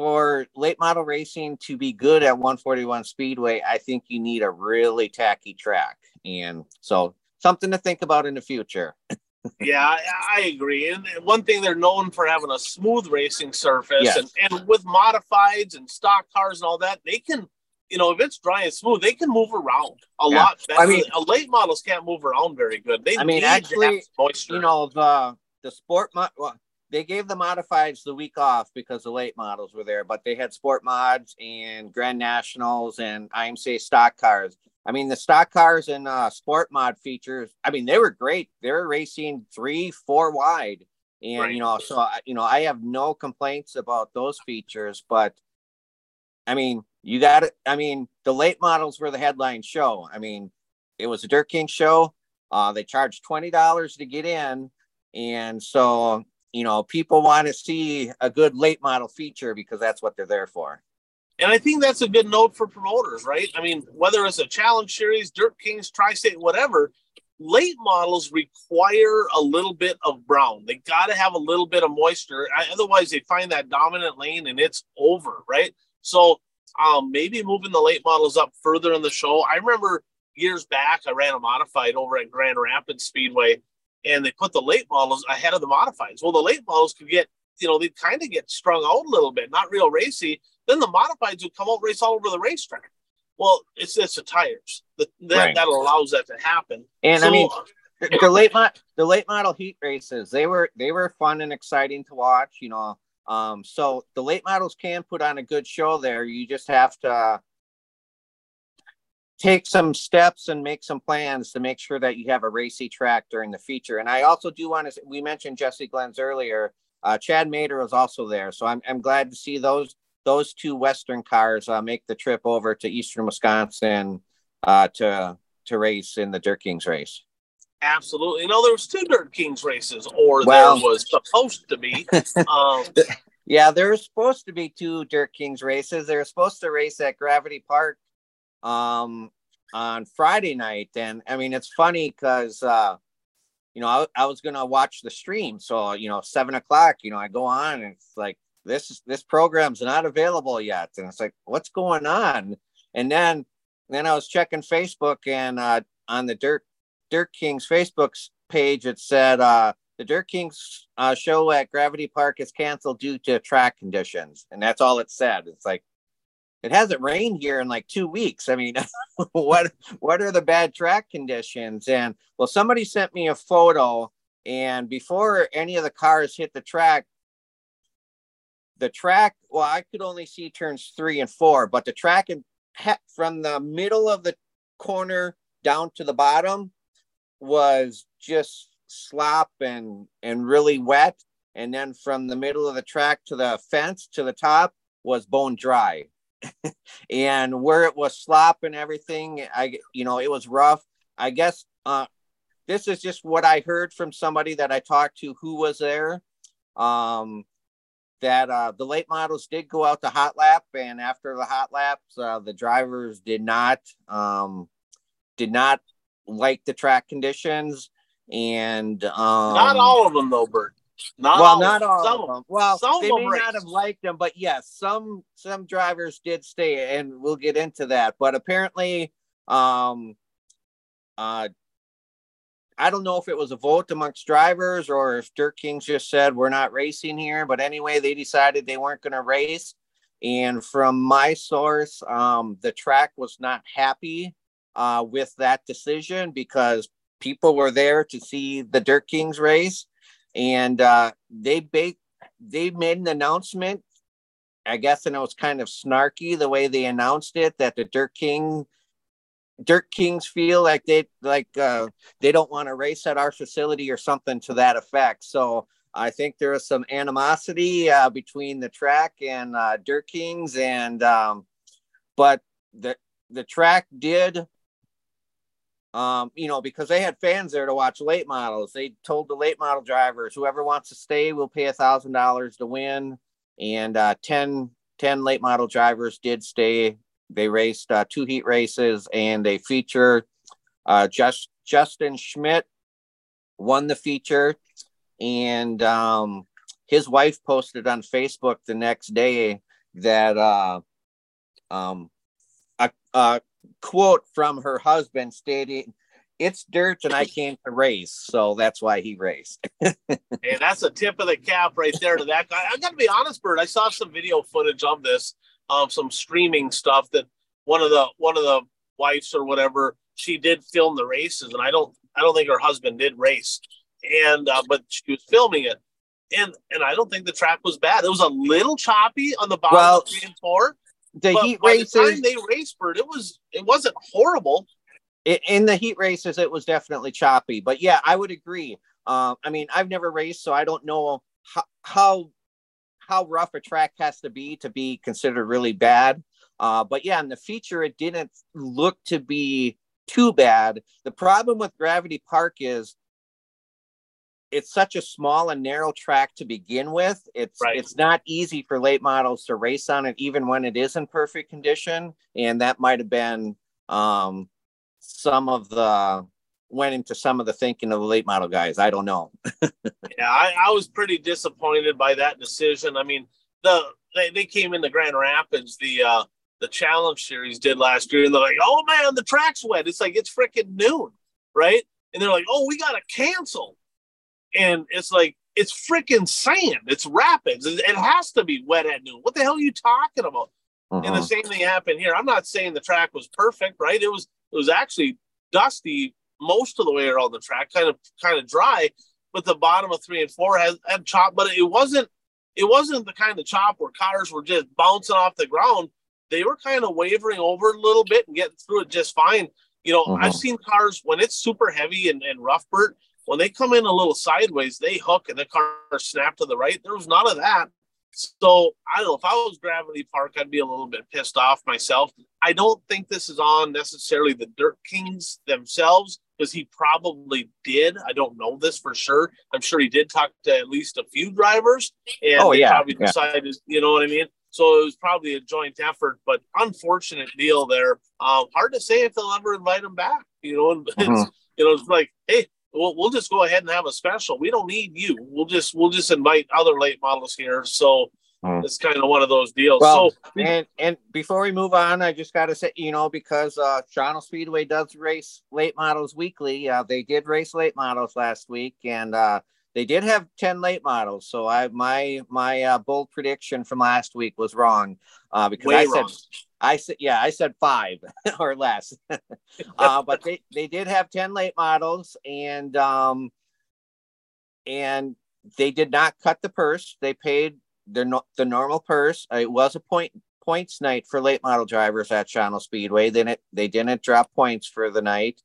for late model racing to be good at 141 speedway i think you need a really tacky track and so something to think about in the future yeah I, I, agree and one thing they're known for having a smooth racing surface yes. and, and with modifieds and stock cars and all that they can you know, if it's dry and smooth, they can move around a yeah. lot better. I mean, a late models can't move around very good. They I mean, actually, you know, the the sport mod, well, they gave the modifieds the week off because the late models were there, but they had sport mods and Grand Nationals and IMCA stock cars. I mean, the stock cars and uh, sport mod features. I mean, they were great. They were racing three, four wide, and right. you know, so you know, I have no complaints about those features. But I mean, you got it. I mean, the late models were the headline show. I mean, it was a Dirt King show. Uh, they charged twenty dollars to get in, and so you know people want to see a good late model feature because that's what they're there for. And I think that's a good note for promoters, right? I mean, whether it's a challenge series, Dirt Kings, Tri-State, whatever, late models require a little bit of brown. They got to have a little bit of moisture, otherwise they find that dominant lane and it's over, right? So um, maybe moving the late models up further in the show. I remember years back, I ran a modified over at Grand Rapids Speedway, and they put the late models ahead of the modifieds. Well, the late models could get, you know, they kind of get strung out a little bit, not real racy. Then the modifieds would come out race all over the racetrack. Well, it's it's the tires that right. that allows that to happen. And so, I mean, the late mod, the late model heat races, they were they were fun and exciting to watch. You know, um, so the late models can put on a good show there. You just have to take some steps and make some plans to make sure that you have a racy track during the feature. And I also do want to, we mentioned Jesse Glenns earlier. Uh, Chad Mader was also there. So I'm, I'm glad to see those those two Western cars uh, make the trip over to Eastern Wisconsin uh, to to race in the Dirt Kings race. Absolutely. You know, there was two Dirt Kings races, or well, there was supposed to be. Um, yeah, there was supposed to be two Dirt Kings races. They were supposed to race at Gravity Park um, on Friday night, and I mean, it's funny because uh, you know I, I was gonna watch the stream, so you know, seven o'clock, you know, I go on, and it's like this this program's not available yet, and it's like, what's going on? And then then I was checking Facebook, and uh, on the Dirt Dirt Kings Facebook page, it said uh, the Dirt Kings uh, show at Gravity Park is canceled due to track conditions, and that's all it said. It's like it hasn't rained here in like two weeks. I mean, what what are the bad track conditions? And well, somebody sent me a photo, and before any of the cars hit the track, the track. Well, I could only see turns three and four, but the track from the middle of the corner down to the bottom was just slop and and really wet and then from the middle of the track to the fence to the top was bone dry and where it was slop and everything i you know it was rough i guess uh this is just what I heard from somebody that I talked to who was there. Um, that uh, the late models did go out to hot lap, and after the hot laps, uh, the drivers did not um, did not like the track conditions, and um, not all of them though, Bert. Not well, all, not all some, of them. Well, some they may raced. not have liked them, but yes, some some drivers did stay, and we'll get into that. But apparently, um, uh, I don't know if it was a vote amongst drivers or if Dirt Kings just said we're not racing here. But anyway, they decided they weren't going to race. And from my source, um, the track was not happy uh, with that decision because people were there to see the Dirt Kings race, and uh, they ba- they made an announcement. I guess, and it was kind of snarky the way they announced it that the Dirt King Dirt Kings feel like they like uh, they don't want to race at our facility or something to that effect. So I think there is some animosity uh, between the track and uh, Dirt Kings, and um, but the the track did, um, you know, because they had fans there to watch late models. They told the late model drivers, whoever wants to stay, will pay a thousand dollars to win, and uh, 10, 10 late model drivers did stay. They raced uh, two heat races and they feature uh, just Justin Schmidt won the feature, and um, his wife posted on Facebook the next day that uh, um, a, a quote from her husband stating, "It's dirt, and I came to race, so that's why he raced." and that's a tip of the cap right there to that guy. I got to be honest, Bert. I saw some video footage of this of some streaming stuff that one of the one of the wives or whatever she did film the races and i don't i don't think her husband did race and uh, but she was filming it and and i don't think the track was bad it was a little choppy on the bottom well, of three and four the heat races the they raced Bert, it was it wasn't horrible in the heat races it was definitely choppy but yeah i would agree um, i mean i've never raced so i don't know how, how how rough a track has to be to be considered really bad. Uh, but yeah, in the feature, it didn't look to be too bad. The problem with Gravity Park is it's such a small and narrow track to begin with. It's right. it's not easy for late models to race on it, even when it is in perfect condition. And that might have been um, some of the went into some of the thinking of the late model guys. I don't know. yeah, I, I, was pretty disappointed by that decision. I mean, the they, they came into Grand Rapids, the uh the challenge series did last year, and they're like, oh man, the track's wet. It's like it's freaking noon, right? And they're like, oh, we gotta cancel. And it's like it's freaking sand. It's rapids. It has to be wet at noon. What the hell are you talking about? Uh-huh. And the uh-huh. same thing happened here. I'm not saying the track was perfect, right? It was it was actually dusty most of the way around the track, kind of kind of dry. But the bottom of three and four had, had chop, but it wasn't it wasn't the kind of chop where cars were just bouncing off the ground. They were kind of wavering over a little bit and getting through it just fine. You know, I've uh-huh. seen cars when it's super heavy and, and rough, Bert, when they come in a little sideways, they hook and the car snap to the right. There was none of that. So I don't know if I was Gravity Park, I'd be a little bit pissed off myself. I don't think this is on necessarily the Dirt Kings themselves because he probably did. I don't know this for sure. I'm sure he did talk to at least a few drivers, and oh, yeah, probably yeah. decided, you know what I mean. So it was probably a joint effort, but unfortunate deal there. Um, hard to say if they'll ever invite him back. You know, it's uh-huh. you know, it's like, hey, we'll, we'll just go ahead and have a special. We don't need you. We'll just we'll just invite other late models here. So mm. it's kind of one of those deals. Well, so and and before we move on, I just got to say, you know, because uh, Shawano Speedway does race late models weekly. Uh, they did race late models last week, and uh, they did have 10 late models so i my my uh, bold prediction from last week was wrong uh, because Way i wrong. said I said, yeah, I said five or less. uh, but they, they did have 10 late models and, um, and they did not cut the purse. They paid the, no, the normal purse. It was a point points night for late model drivers at Shawano Speedway. Then it, they didn't drop points for the night.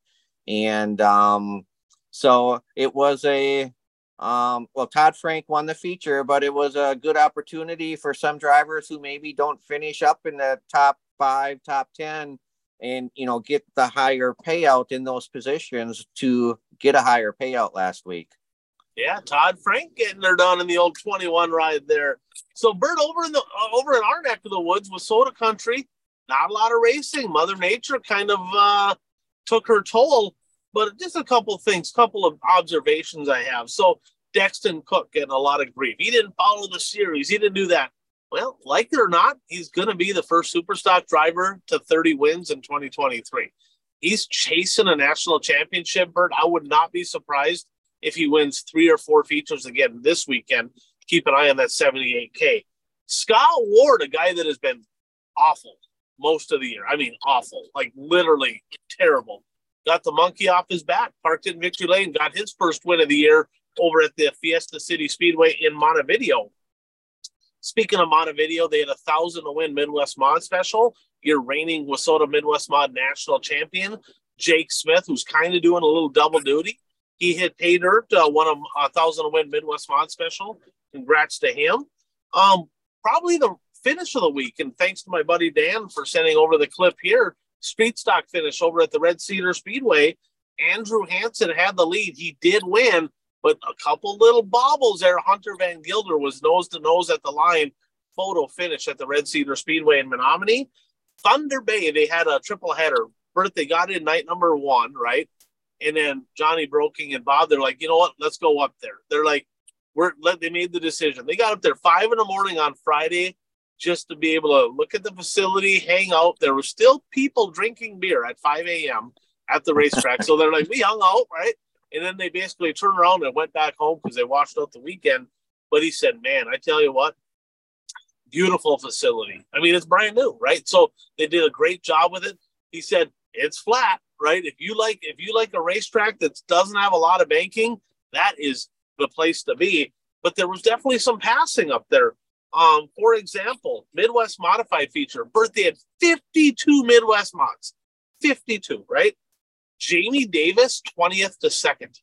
And, um, so it was a, um, well, Todd Frank won the feature, but it was a good opportunity for some drivers who maybe don't finish up in the top five, top 10, and, you know, get the higher payout in those positions to get a higher payout last week. Yeah, Todd Frank getting her done in the old 21 ride there. So Bert over in the uh, over in our neck of the woods WISSOTA Country, not a lot of racing. Mother Nature kind of uh, took her toll, but just a couple things, couple of observations I have. So Dexton Cook getting a lot of grief. He didn't follow the series. He didn't do that. Well, like it or not, he's going to be the first Superstock driver to 30 wins in 2023. He's chasing a national championship, Bert. I would not be surprised if he wins three or four features again this weekend. Keep an eye on that 78K. Scott Ward, a guy that has been awful most of the year. I mean, awful, like literally terrible. Got the monkey off his back, parked in Victory Lane, got his first win of the year over at the Fiesta City Speedway in Montevideo. Speaking of Montevideo, they had a thousand to win Midwest Mod special. Your reigning WISSOTA Midwest Mod national champion, Jake Smith, who's kind of doing a little double duty. He hit pay dirt, uh, won a, a thousand to win Midwest Mod special. Congrats to him. Um, probably the finish of the week, and thanks to my buddy Dan for sending over the clip here. Speed stock finish over at the Red Cedar Speedway. Andrew Hanson had the lead. He did win, but a couple little bobbles there. Hunter Van Gilder was nose to nose at the line. Photo finish at the Red Cedar Speedway in Menomonie. Thunder Bay, they had a triple header. Bert, they got in night number one, right? And then Johnny Broking and Bob, they're like, you know what? Let's go up there. They're like, we're let they made the decision. They got up there five in the morning on Friday just to be able to look at the facility, hang out. There were still people drinking beer at 5 a.m. at the racetrack. so they're like, we hung out, right? And then they basically turned around and went back home because they watched out the weekend. But he said, man, I tell you what, beautiful facility. I mean, it's brand new, right? So they did a great job with it. He said, it's flat, right? If you like, if you like a racetrack that doesn't have a lot of banking, that is the place to be. But there was definitely some passing up there. Um, for example, Midwest Modified feature, birthday had 52 Midwest mods. 52, right? Jamie Davis, 20th to 2nd.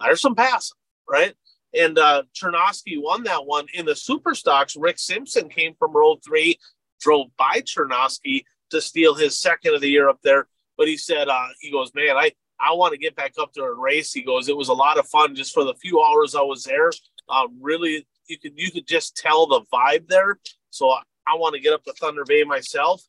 There's some passing, right? And uh Chernosky won that one in the super stocks. Rick Simpson came from row three, drove by Chernosky to steal his second of the year up there. But he said, uh, he goes, Man, I I want to get back up there and race. He goes, it was a lot of fun just for the few hours I was there. Um, really, you could you could just tell the vibe there. So I, I want to get up to Thunder Bay myself.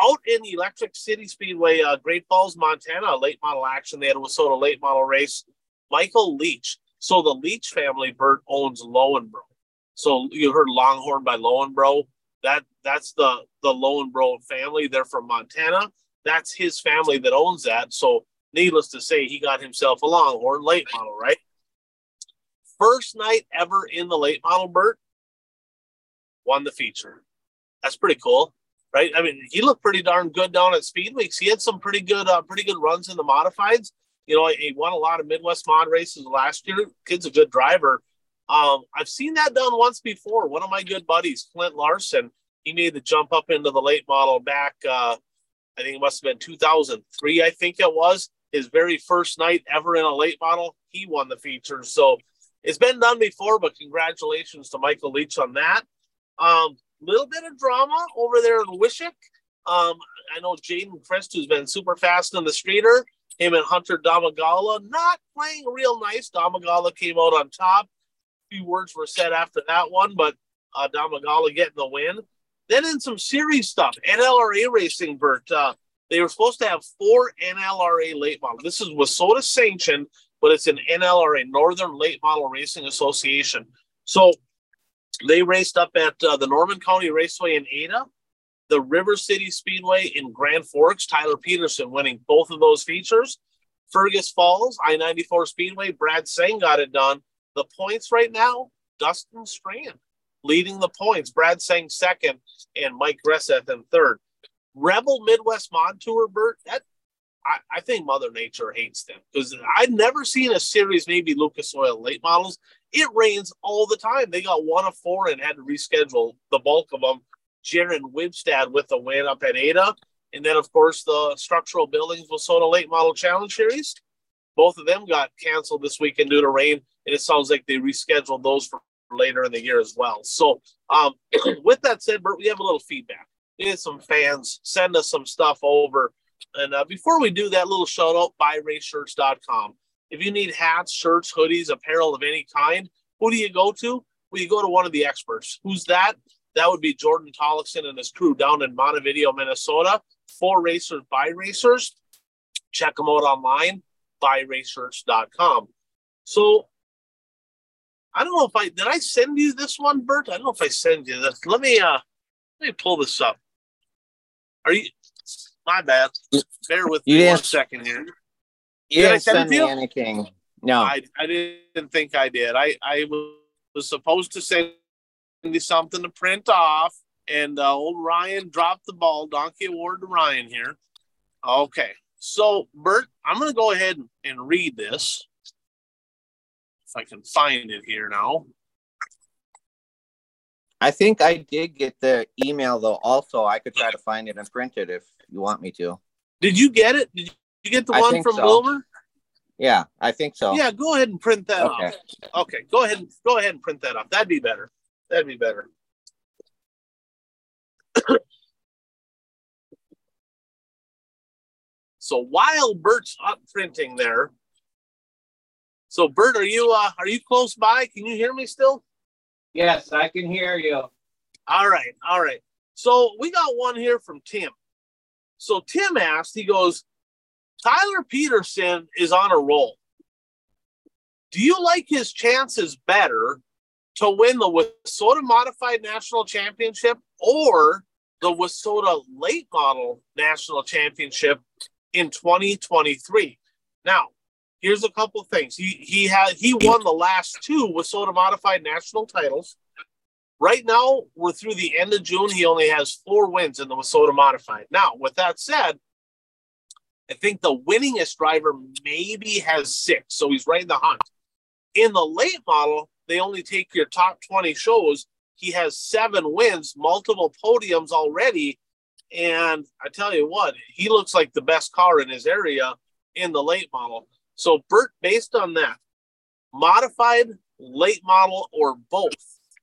Out in the Electric City Speedway, uh, Great Falls, Montana, late model action. They had a WISSOTA late model race. Michael Leach. So the Leach family, Bert owns Loenbro. So you heard Longhorn by Loenbro. That that's the the Loenbro family. They're from Montana. That's his family that owns that. So needless to say, he got himself a Longhorn late model, right? First night ever in the late model, Bert won the feature. That's pretty cool, right? I mean, he looked pretty darn good down at Speed Weeks. He had some pretty good, uh, pretty good runs in the modifieds. You know, he won a lot of Midwest mod races last year. Kid's a good driver. Um, I've seen that done once before. One of my good buddies, Clint Larson, he made the jump up into the late model back. Uh, I think it must have been 2003. I think it was his very first night ever in a late model, he won the feature. So it's been done before, but congratulations to Michael Leach on that. Um, little bit of drama over there in Wishick. Um, I know Jaden Christ, who's been super fast in the streeter, him and Hunter Damagala not playing real nice. Damagala came out on top. A few words were said after that one, but uh, Damagala getting the win. Then in some series stuff, NLRA racing, Bert. Uh, they were supposed to have four NLRA late models. This is WISSOTA sanctioned, but it's an NLRA, Northern Late Model Racing Association. So they raced up at uh, the Norman County Raceway in Ada, the River City Speedway in Grand Forks. Tyler Peterson winning both of those features. Fergus Falls, I 94 Speedway, Brad Sang got it done. The points right now, Dustin Strand leading the points. Brad Sang second, and Mike Gresseth in third. Rebel Midwest Mod Tour, Bert, that I, I think Mother Nature hates them because I've never seen a series, maybe Lucas Oil late models. It rains all the time. They got one of four and had to reschedule the bulk of them. Jaron Wibstad with the win up at Ada. And then, of course, the structural buildings WISSOTA Late Model Challenge Series. Both of them got canceled this weekend due to rain. And it sounds like they rescheduled those for later in the year as well. So, um, with that said, Bert, we have a little feedback. We had some fans send us some stuff over And uh, before we do that little shout out, buyraceshirts.com. If you need hats, shirts, hoodies, apparel of any kind, who do you go to? Well, you go to one of the experts. Who's that? That would be Jordan Tollickson and his crew down in Montevideo, Minnesota. For racers by racers. Check them out online, buyraceshirts.com. So I don't know if I did I send you this one, Bert? I don't know if I send you this. Let me uh let me pull this up. Are you my bad. Bear with You me didn't- one second here. You Did I send me anything. No. I, I didn't think I did. I, I was supposed to send you something to print off, and uh, old Ryan dropped the ball. Donkey award to Ryan here. Okay. So, Bert, I'm going to go ahead and, and read this. If I can find it here now. I think I did get the email though. Also, I could try to find it and print it if you want me to. Did you get it? Did you get the I one from so. Wilmer? Yeah, I think so. Yeah, go ahead and print that Okay. off. Okay, go ahead and go ahead and print that off. That'd be better. That'd be better. so while Bert's up printing there, so Bert, are you uh are you close by? Can you hear me still? Yes, I can hear you. All right, all right. So we got one here from Tim. So Tim asked, he goes, Tyler Peterson is on a roll. Do you like his chances better to win the WISSOTA Modified National Championship or the WISSOTA Late Model National Championship in 2023? Now, here's a couple things. He he had he won the last two WISSOTA Modified National titles. Right now, we're through the end of June. He only has four wins in the WISSOTA Modified. Now, with that said, I think the winningest driver maybe has six, so he's right in the hunt. In the late model, they only take your top 20 shows. He has seven wins, multiple podiums already. And I tell you what, he looks like the best car in his area in the late model. So, Bert, based on that, modified, late model, or both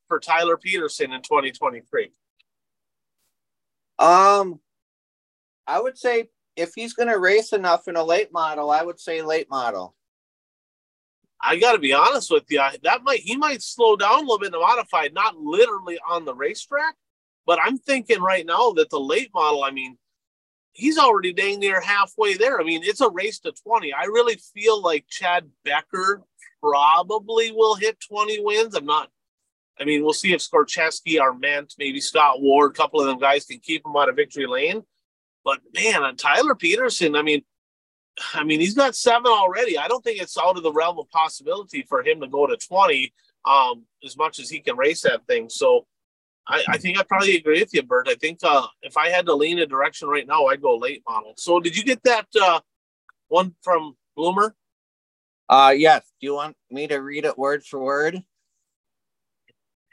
for Tyler Peterson in 2023? Um, I would say if he's going to race enough in a late model, I would say late model. I got to be honest with you. That might he might slow down a little bit in the modified, not literally on the racetrack, but I'm thinking right now that the late model. I mean, he's already dang near halfway there. I mean, it's a race to 20. I really feel like Chad Becker probably will hit 20 wins. I'm not. I mean, we'll see if Skorcheski, Arment, maybe Scott Ward, a couple of them guys can keep him out of victory lane. But man, on Tyler Peterson, I mean, I mean, he's got seven already. I don't think it's out of the realm of possibility for him to go to 20 um, as much as he can race that thing. So I, I think I probably agree with you, Bert. I think uh, if I had to lean a direction right now, I'd go late model. So did you get that uh, one from Bloomer? Uh, yes. Do you want me to read it word for word?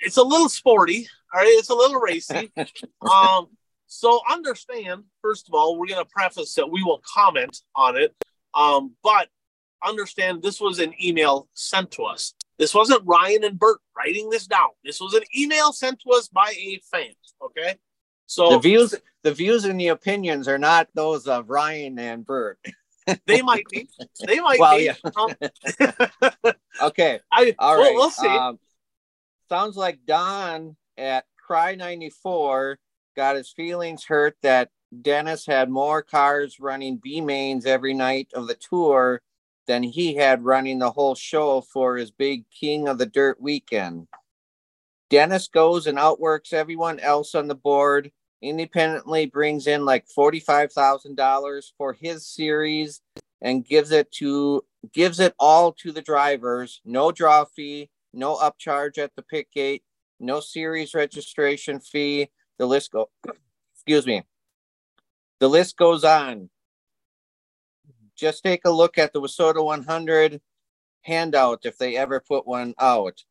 It's a little sporty. All right. It's a little racy. um, so understand, first of all, we're going to preface that we will comment on it. Um, but understand this was an email sent to us. This wasn't Ryan and Bert writing this down. This was an email sent to us by a fan. Okay. So The views, the views and the opinions are not those of Ryan and Bert. they might be. They might Well, be. yeah. Um, Okay. I, All well, right. we'll see. Um, sounds like Don at I-94 got his feelings hurt that Dennis had more cars running B mains every night of the tour than he had running the whole show for his big King of the Dirt weekend. Dennis goes and outworks everyone else on the board, independently brings in like $45,000 for his series and gives it to gives it all to the drivers. No draw fee, no upcharge at the pit gate, no series registration fee. The list go excuse me. The list goes on. Just take a look at the WISSOTA 100 handout if they ever put one out.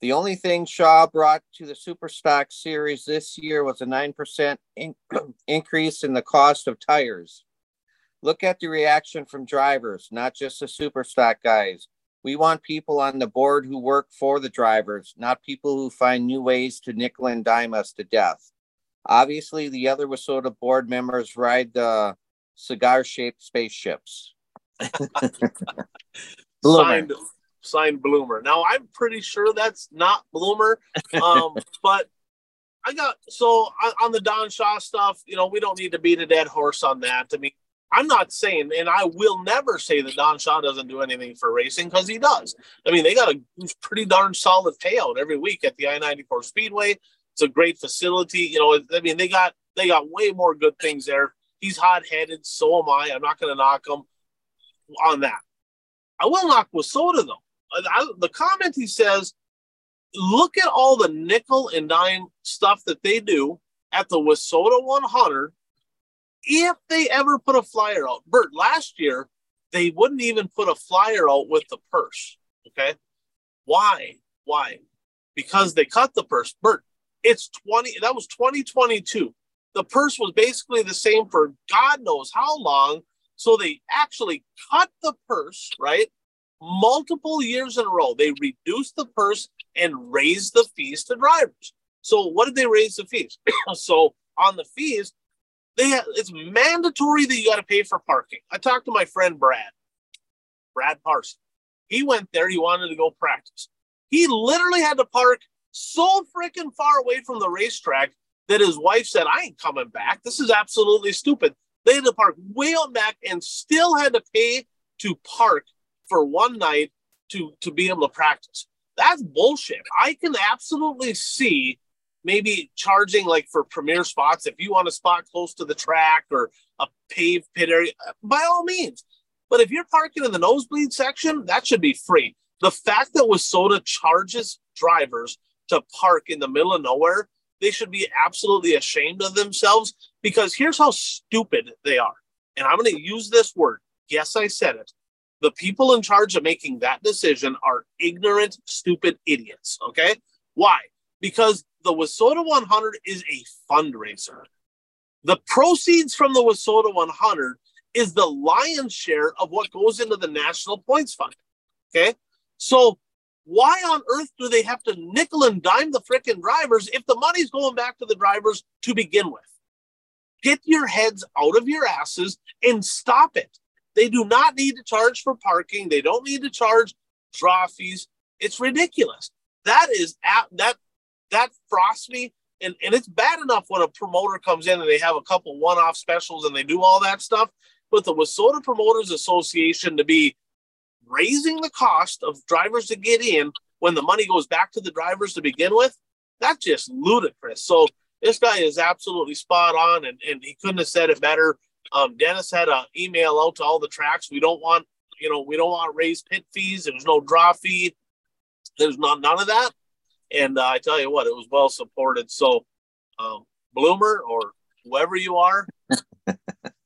The only thing Shaw brought to the Superstock series this year was a 9% in- increase in the cost of tires. Look at the reaction from drivers, not just the Superstock guys. We want people on the board who work for the drivers, not people who find new ways to nickel and dime us to death. Obviously, the other WISSOTA board members ride the cigar shaped spaceships. signed, signed Bloomer. Now I'm pretty sure that's not Bloomer, um, but I got so on, on the Don Shaw stuff. You know, we don't need to beat a dead horse on that. I mean, I'm not saying, and I will never say that Don Shaw doesn't do anything for racing because he does. I mean, they got a pretty darn solid payout every week at the I-94 Speedway. It's a great facility. You know, I mean, they got they got way more good things there. He's hot headed, so am I. I'm not going to knock him on that. I will knock WISSOTA though. I, the comment he says, look at all the nickel and dime stuff that they do at the WISSOTA 100 if they ever put a flyer out. Bert, last year, they wouldn't even put a flyer out with the purse. Okay. Why? Why? Because they cut the purse. Bert, it's 20, that was 2022. The purse was basically the same for God knows how long. So they actually cut the purse, right? Multiple years in a row. They reduced the purse and raised the fees to drivers. So what did they raise the fees? so on the fees, they it's mandatory that you got to pay for parking. I talked to my friend Brad, Brad Parson. He went there. He wanted to go practice. He literally had to park so freaking far away from the racetrack that his wife said, "I ain't coming back. This is absolutely stupid." They had to park way on back and still had to pay to park for one night to to be able to practice. That's bullshit. I can absolutely see maybe charging like for premier spots if you want a spot close to the track or a paved pit area by all means but if you're parking in the nosebleed section that should be free the fact that WISSOTA charges drivers to park in the middle of nowhere they should be absolutely ashamed of themselves because here's how stupid they are and i'm going to use this word yes i said it the people in charge of making that decision are ignorant stupid idiots okay why because the WISSOTA 100 is a fundraiser. The proceeds from the WISSOTA 100 is the lion's share of what goes into the National Points Fund. Okay. So why on earth do they have to nickel and dime the freaking drivers if the money's going back to the drivers to begin with? Get your heads out of your asses and stop it. They do not need to charge for parking. They don't need to charge draw fees. It's ridiculous. That is at, that that frosts me. And, and it's bad enough when a promoter comes in and they have a couple one-off specials and they do all that stuff. But the WISSOTA Promoters Association to be raising the cost of drivers to get in when the money goes back to the drivers to begin with, that's just ludicrous. So this guy is absolutely spot on, and, and he couldn't have said it better. Um, Dennis had an email out to all the tracks. We don't want, you know, we don't want to raise pit fees. There's no draw fee. There's not none of that. And uh, I tell you what, it was well supported. So, um, Bloomer or whoever you are,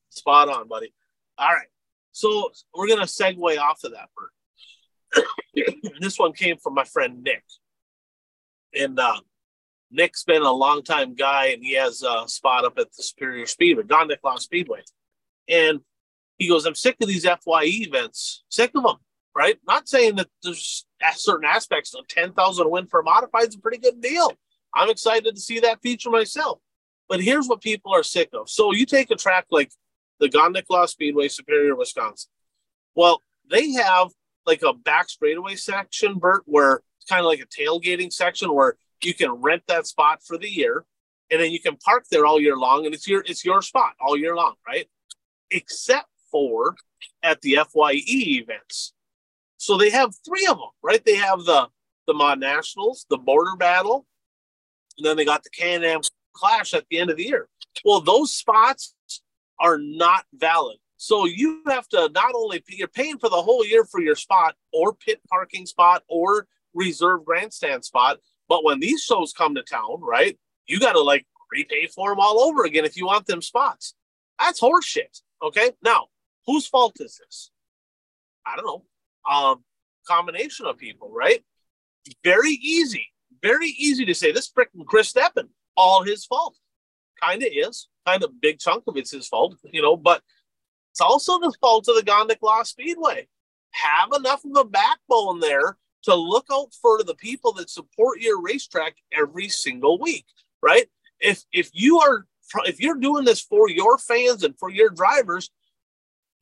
spot on, buddy. All right. So we're going to segue off of that, Bert. this one came from my friend Nick. And uh, Nick's been a long time guy, and he has a spot up at the Superior Speedway, Don Nicklow Speedway. And he goes, I'm sick of these FYE events, sick of them right? Not saying that there's certain aspects of 10,000 win for modified is a pretty good deal. I'm excited to see that feature myself. But here's what people are sick of. So you take a track like the Don Nicklow Speedway, Superior, Wisconsin. Well, they have like a back straightaway section, Bert, where it's kind of like a tailgating section where you can rent that spot for the year, and then you can park there all year long, and it's your it's your spot all year long, right? Except for at the FYE events. So they have three of them, right? They have the the Mod Nationals, the Border Battle, and then they got the Can Am Clash at the end of the year. Well, those spots are not valid. So you have to not only you're paying for the whole year for your spot or pit parking spot or reserve grandstand spot, but when these shows come to town, right, you got to like repay for them all over again if you want them spots. That's horseshit. Okay, now whose fault is this? I don't know um, combination of people, right? Very easy, very easy to say this freaking Chris Steppen, all his fault. Kind of is, kind of big chunk of it's his fault, you know, but it's also the fault of the Don Nicklow Speedway. Have enough of a backbone there to look out for the people that support your racetrack every single week, right? If if you are if you're doing this for your fans and for your drivers,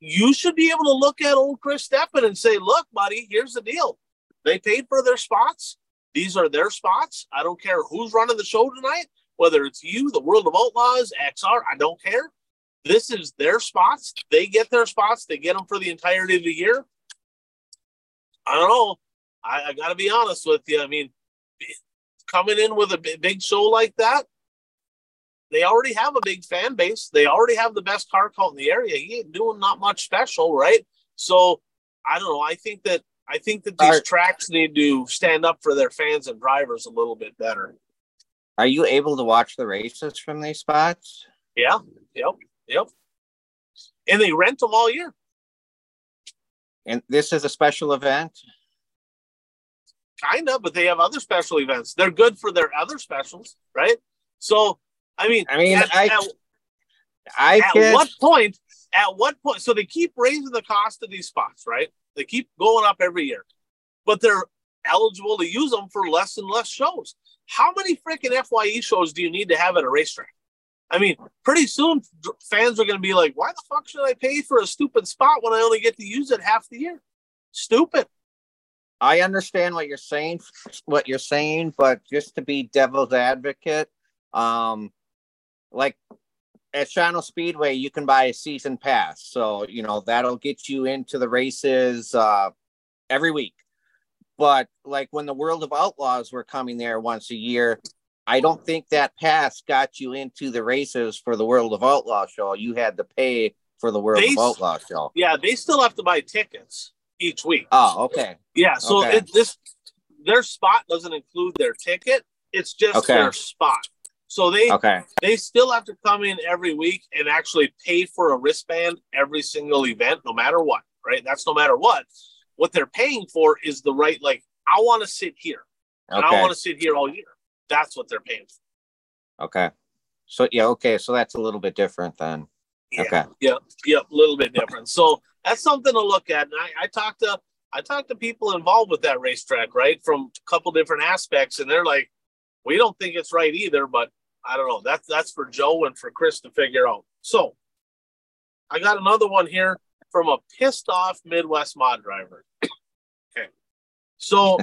you should be able to look at old Chris Steppen and say, look, buddy, here's the deal. They paid for their spots. These are their spots. I don't care who's running the show tonight, whether it's you, the World of Outlaws, XR, I don't care. This is their spots. They get their spots. They get them for the entirety of the year. I don't know. I, I got to be honest with you. I mean, coming in with a big show like that, they already have a big fan base. They already have the best car count in the area. He ain't doing not much special, right? So I don't know. I think that I think that these Are, tracks need to stand up for their fans and drivers a little bit better. Are you able to watch the races from these spots? Yeah. Yep. Yep. And they rent them all year. And this is a special event? Kind of, but they have other special events. They're good for their other specials, right? So, I mean, I mean, at, I, at, I at can... what point? At what point? So they keep raising the cost of these spots, right? They keep going up every year, but they're eligible to use them for less and less shows. How many freaking FYE shows do you need to have at a racetrack? I mean, pretty soon fans are going to be like, why the fuck should I pay for a stupid spot when I only get to use it half the year? Stupid. I understand what you're saying, what you're saying, but just to be devil's advocate, um, like at Shawano Speedway, you can buy a season pass, so you know that'll get you into the races uh, every week. But like when the World of Outlaws were coming there once a year, I don't think that pass got you into the races for the World of Outlaw show. You had to pay for the World they, of Outlaw show. Yeah, they still have to buy tickets each week. Oh, okay. Yeah, so okay. It, this their spot doesn't include their ticket. It's just okay. their spot. So they okay. they still have to come in every week and actually pay for a wristband every single event, no matter what. Right? That's no matter what. What they're paying for is the right. Like, I want to sit here, and I want to sit here all year. That's what they're paying for. Okay. So yeah, okay. So that's a little bit different then. Yeah, okay. Yep. Yep. A little bit different. So that's something to look at. And I, I talked to I talked to people involved with that racetrack, right, from a couple different aspects, and they're like, we don't think it's right either, but I don't know. That's that's for Joe and for Chris to figure out. So I got another one here from a pissed off Midwest mod driver. okay. So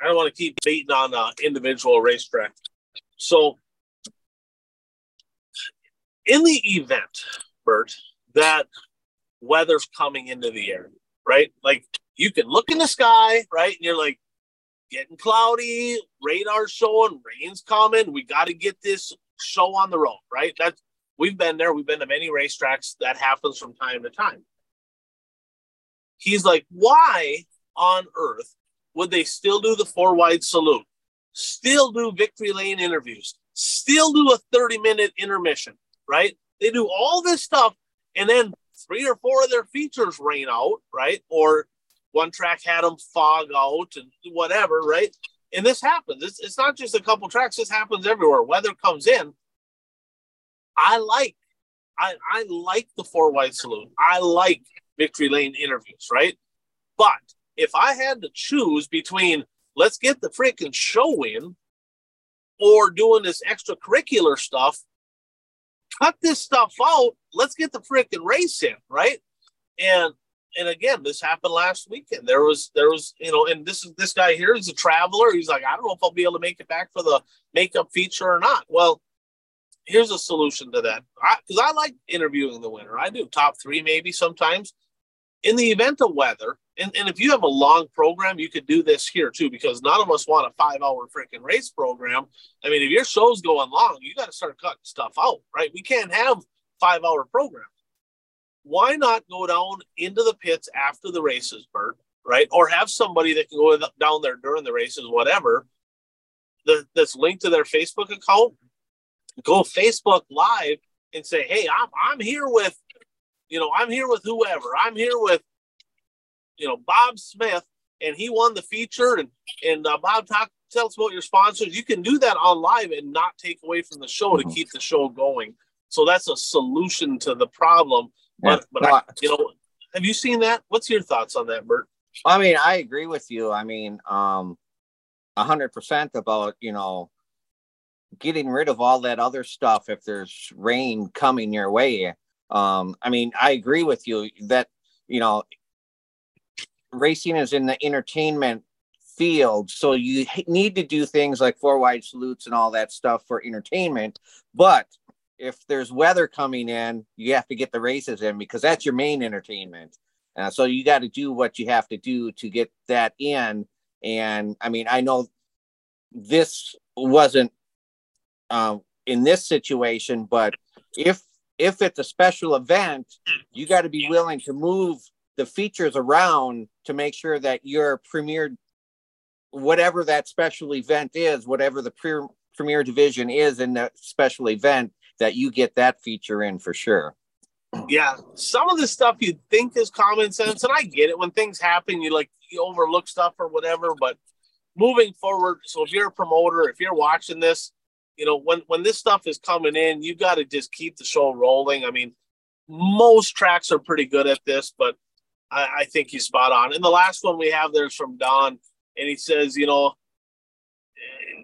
I don't want to keep beating on uh, individual racetrack. So, in the event, Bert, that weather's coming into the air, right? Like you can look in the sky, right? And you're like, getting cloudy, radar showing, rain's coming. We got to get this show on the road, right? That's we've been there. We've been to many racetracks. That happens from time to time. He's like, why on earth would they still do the four wide salute, still do victory lane interviews, still do a 30 minute intermission, right? They do all this stuff, and then three or four of their features rain out, right? Or one track had them fog out and whatever, right? And this happens. It's, it's not just a couple tracks, this happens everywhere. Weather comes in. I like I, I like the four wide salute. I like victory lane interviews, right? But if I had to choose between let's get the freaking show in or doing this extracurricular stuff, cut this stuff out. Let's get the freaking race in, right? And and again, this happened last weekend. There was there was you know, and this is this guy here is a traveler. He's like, I don't know if I'll be able to make it back for the makeup feature or not. Well, here's a solution to that. Because I, I like interviewing the winner. I do top three maybe sometimes. In the event of weather, and, and if you have a long program, you could do this here too, because none of us want a five hour freaking race program. I mean, if your show's going long, you got to start cutting stuff out, right? We can't have five hour programs. Why not go down into the pits after the races, Bert, right? Or have somebody that can go down there during the races, whatever, that, that's linked to their Facebook account. Go Facebook Live and say, hey, I'm, I'm here with, you know, I'm here with whoever. I'm here with you know Bob Smith, and he won the feature. And and uh, Bob, talk tell us about your sponsors. You can do that on live and not take away from the show mm-hmm. to keep the show going. So that's a solution to the problem. Yeah. But but I, you know, have you seen that? What's your thoughts on that, Bert? I mean, I agree with you. I mean, um, a hundred percent about you know getting rid of all that other stuff if there's rain coming your way. Um, I mean, I agree with you that you know racing is in the entertainment field, so you need to do things like four wide salutes and all that stuff for entertainment. But if there's weather coming in, you have to get the races in because that's your main entertainment. Uh, so you got to do what you have to do to get that in. And I mean, I know this wasn't um, in this situation, but if if it's a special event, you got to be willing to move the features around to make sure that your premier, whatever that special event is, whatever the pre- premier division is in that special event, that you get that feature in for sure. Yeah, some of the stuff you think is common sense, and I get it. When things happen, you like you overlook stuff or whatever. But moving forward, so if you're a promoter, if you're watching this, you know when when this stuff is coming in, you got to just keep the show rolling. I mean, most tracks are pretty good at this, but I, I think he's spot on. And the last one we have there's from Don, and he says, you know,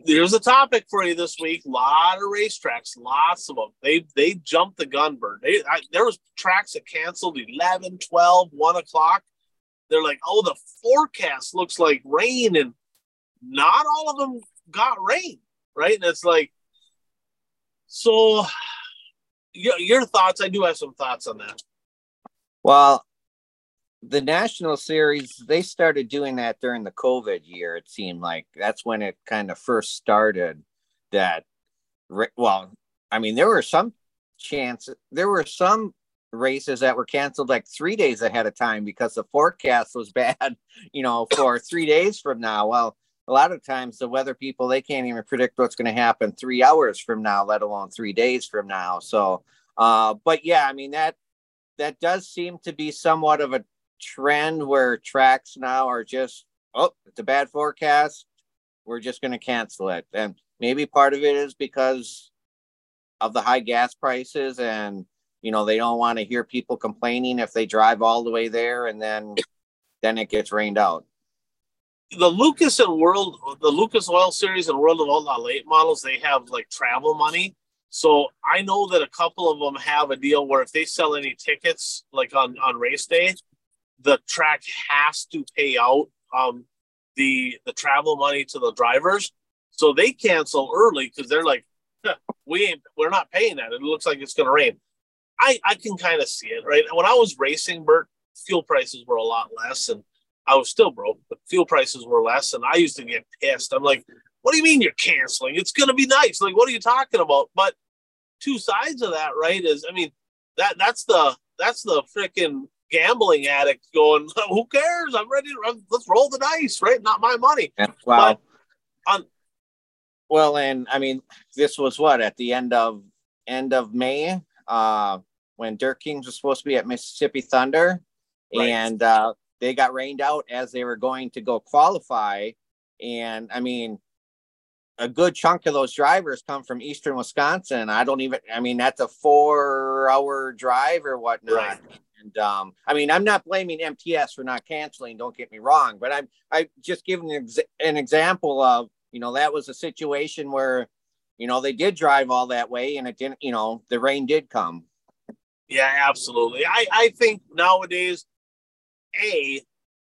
there's a topic for you this week. A lot of racetracks, lots of them. They they jumped the gun Bert. They, I, there was tracks that canceled 11, 12, 1 o'clock. They're like, oh, the forecast looks like rain, and not all of them got rain, right? And it's like, so your, your thoughts? I do have some thoughts on that. Well, the national series they started doing that during the covid year it seemed like that's when it kind of first started that well i mean there were some chances there were some races that were canceled like three days ahead of time because the forecast was bad you know for three days from now well a lot of times the weather people they can't even predict what's going to happen three hours from now let alone three days from now so uh but yeah i mean that that does seem to be somewhat of a trend where tracks now are just, oh, it's a bad forecast. We're just going to cancel it. And maybe part of it is because of the high gas prices and, you know, they don't want to hear people complaining if they drive all the way there and then then it gets rained out. The Lucas and World, the Lucas Oil Series and World of Outlaw late models, they have like travel money. So I know that a couple of them have a deal where if they sell any tickets, like on on race day, the track has to pay out um, the the travel money to the drivers, so they cancel early because they're like, we ain't we're not paying that. It looks like it's going to rain. I I can kind of see it right. When I was racing, Bert, fuel prices were a lot less, and I was still broke, but fuel prices were less, and I used to get pissed. I'm like, what do you mean you're canceling? It's going to be nice. Like, what are you talking about? But two sides of that, right? Is I mean that that's the that's the freaking gambling addict going, who cares? I'm ready. To, let's roll the dice, right? Not my money. Yeah, wow. On, well, and I mean, this was what at the end of end of May, uh, when Dirt Kings was supposed to be at Mississippi Thunder, right. and uh, they got rained out as they were going to go qualify. And I mean, a good chunk of those drivers come from eastern Wisconsin. I don't even. I mean, that's a four-hour drive or whatnot. Right. And um, I mean, I'm not blaming MTS for not canceling. Don't get me wrong, but I'm I just giving an, ex- an example of you know that was a situation where you know they did drive all that way and it didn't. You know, the rain did come. Yeah, absolutely. I I think nowadays, a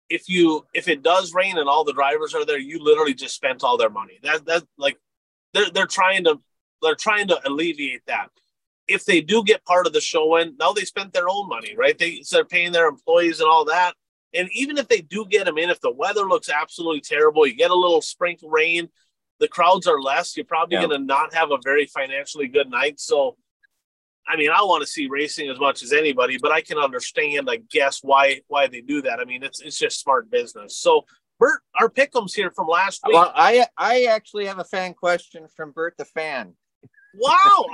if you if it does rain and all the drivers are there, you literally just spent all their money. That that like they're they're trying to they're trying to alleviate that if they do get part of the show in, now they spent their own money, right? They they're paying their employees and all that. And even if they do get them in, if the weather looks absolutely terrible, you get a little sprinkle rain, the crowds are less. You're probably yeah. going to not have a very financially good night. So, I mean, I want to see racing as much as anybody, but I can understand, I guess, why why they do that. I mean, it's it's just smart business. So, Bert, our pickums here from last week. Well, I I actually have a fan question from Bert the fan. Wow.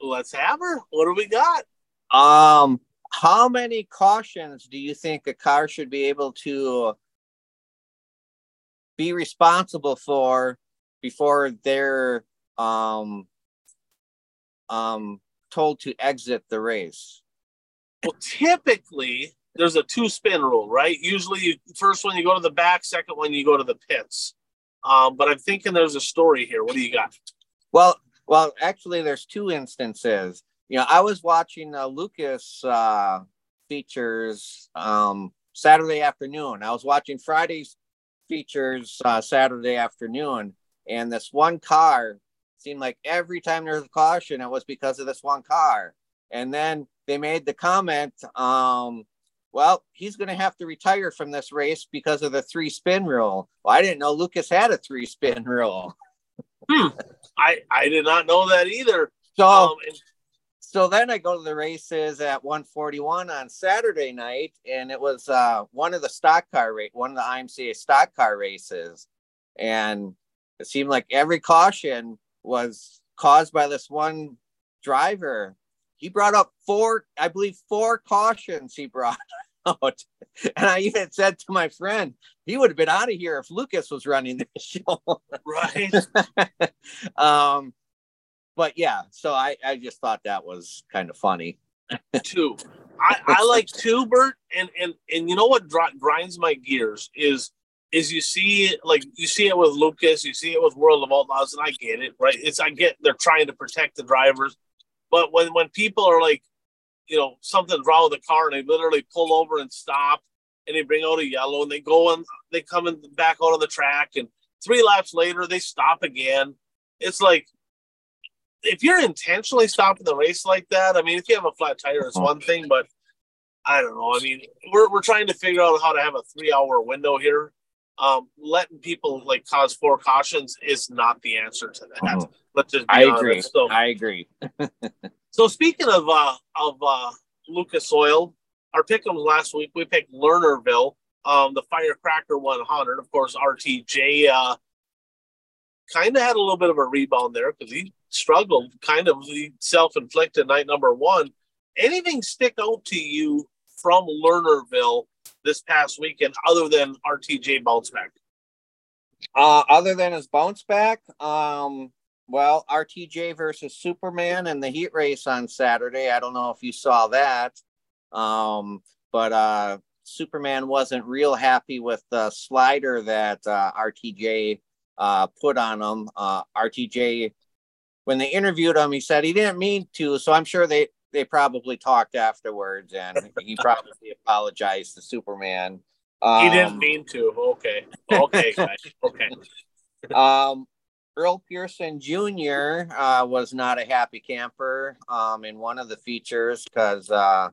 Let's have her. What do we got? Um, how many cautions do you think a car should be able to be responsible for before they're um um told to exit the race? Well, typically there's a two spin rule, right? Usually, you, first one you go to the back, second one you go to the pits. Um, but I'm thinking there's a story here. What do you got? Well, well, actually, there's two instances. You know, I was watching uh, Lucas uh, features um, Saturday afternoon. I was watching Friday's features uh, Saturday afternoon, and this one car seemed like every time there was a caution, it was because of this one car. And then they made the comment, um, well, he's going to have to retire from this race because of the three spin rule. Well, I didn't know Lucas had a three spin rule. Hmm. I I did not know that either. So, um, and- so then I go to the races at 141 on Saturday night, and it was uh, one of the stock car rate, one of the IMCA stock car races, and it seemed like every caution was caused by this one driver. He brought up four, I believe, four cautions he brought out. And I even said to my friend, he would have been out of here if Lucas was running the show. right. um, but yeah, so I, I just thought that was kind of funny. two. I, I like two, Bert, and and and you know what grinds my gears is is you see it like you see it with Lucas, you see it with World of Outlaws, and I get it, right? It's I get they're trying to protect the drivers, but when when people are like, you know, something's wrong with the car, and they literally pull over and stop, and they bring out a yellow, and they go and they come in back out on the track, and three laps later they stop again. It's like if you're intentionally stopping the race like that, I mean, if you have a flat tire, it's uh-huh. one thing, but I don't know. I mean, we're, we're trying to figure out how to have a three hour window here. Um, letting people like cause four cautions is not the answer to that. Mm-hmm. Let's just I agree. So, I agree. so speaking of uh, of uh, Lucas Oil, our pick pickums last week we picked Lernerville, um, the Firecracker 100. Of course, RTJ uh, kind of had a little bit of a rebound there because he struggled, kind of self-inflicted night number one. Anything stick out to you from Lernerville this past weekend other than RTJ bounce back? Uh, other than his bounce back, um, well, RTJ versus Superman and the heat race on Saturday. I don't know if you saw that, um, but uh, Superman wasn't real happy with the slider that uh, RTJ uh, put on him. Uh, RTJ when they interviewed him, he said he didn't mean to. So I'm sure they they probably talked afterwards, and he probably apologized to Superman. Um, he didn't um, mean to. Okay, okay, guys. okay. Um, Earl Pearson Jr. Uh, was not a happy camper um, in one of the features because, uh,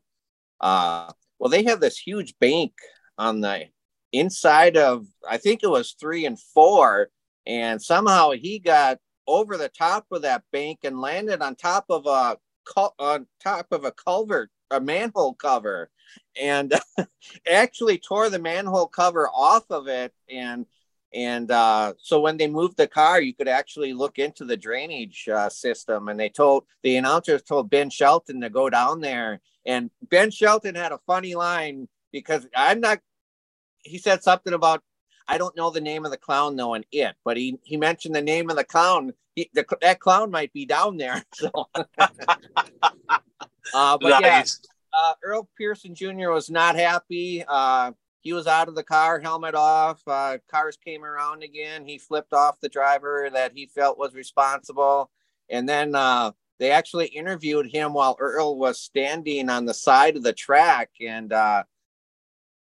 uh, well, they have this huge bank on the inside of, I think it was three and four, and somehow he got over the top of that bank and landed on top of a on top of a culvert, a manhole cover, and actually tore the manhole cover off of it. And and uh, so when they moved the car, you could actually look into the drainage uh, system. And they told the announcers told Ben Shelton to go down there. And Ben Shelton had a funny line because I'm not. He said something about I don't know the name of the clown though in it, but he he mentioned the name of the clown. He, the, that clown might be down there. So, uh, but nice. yeah, uh, Earl Pearson Jr. was not happy. Uh, he was out of the car, helmet off. Uh, cars came around again. He flipped off the driver that he felt was responsible, and then uh, they actually interviewed him while Earl was standing on the side of the track, and uh,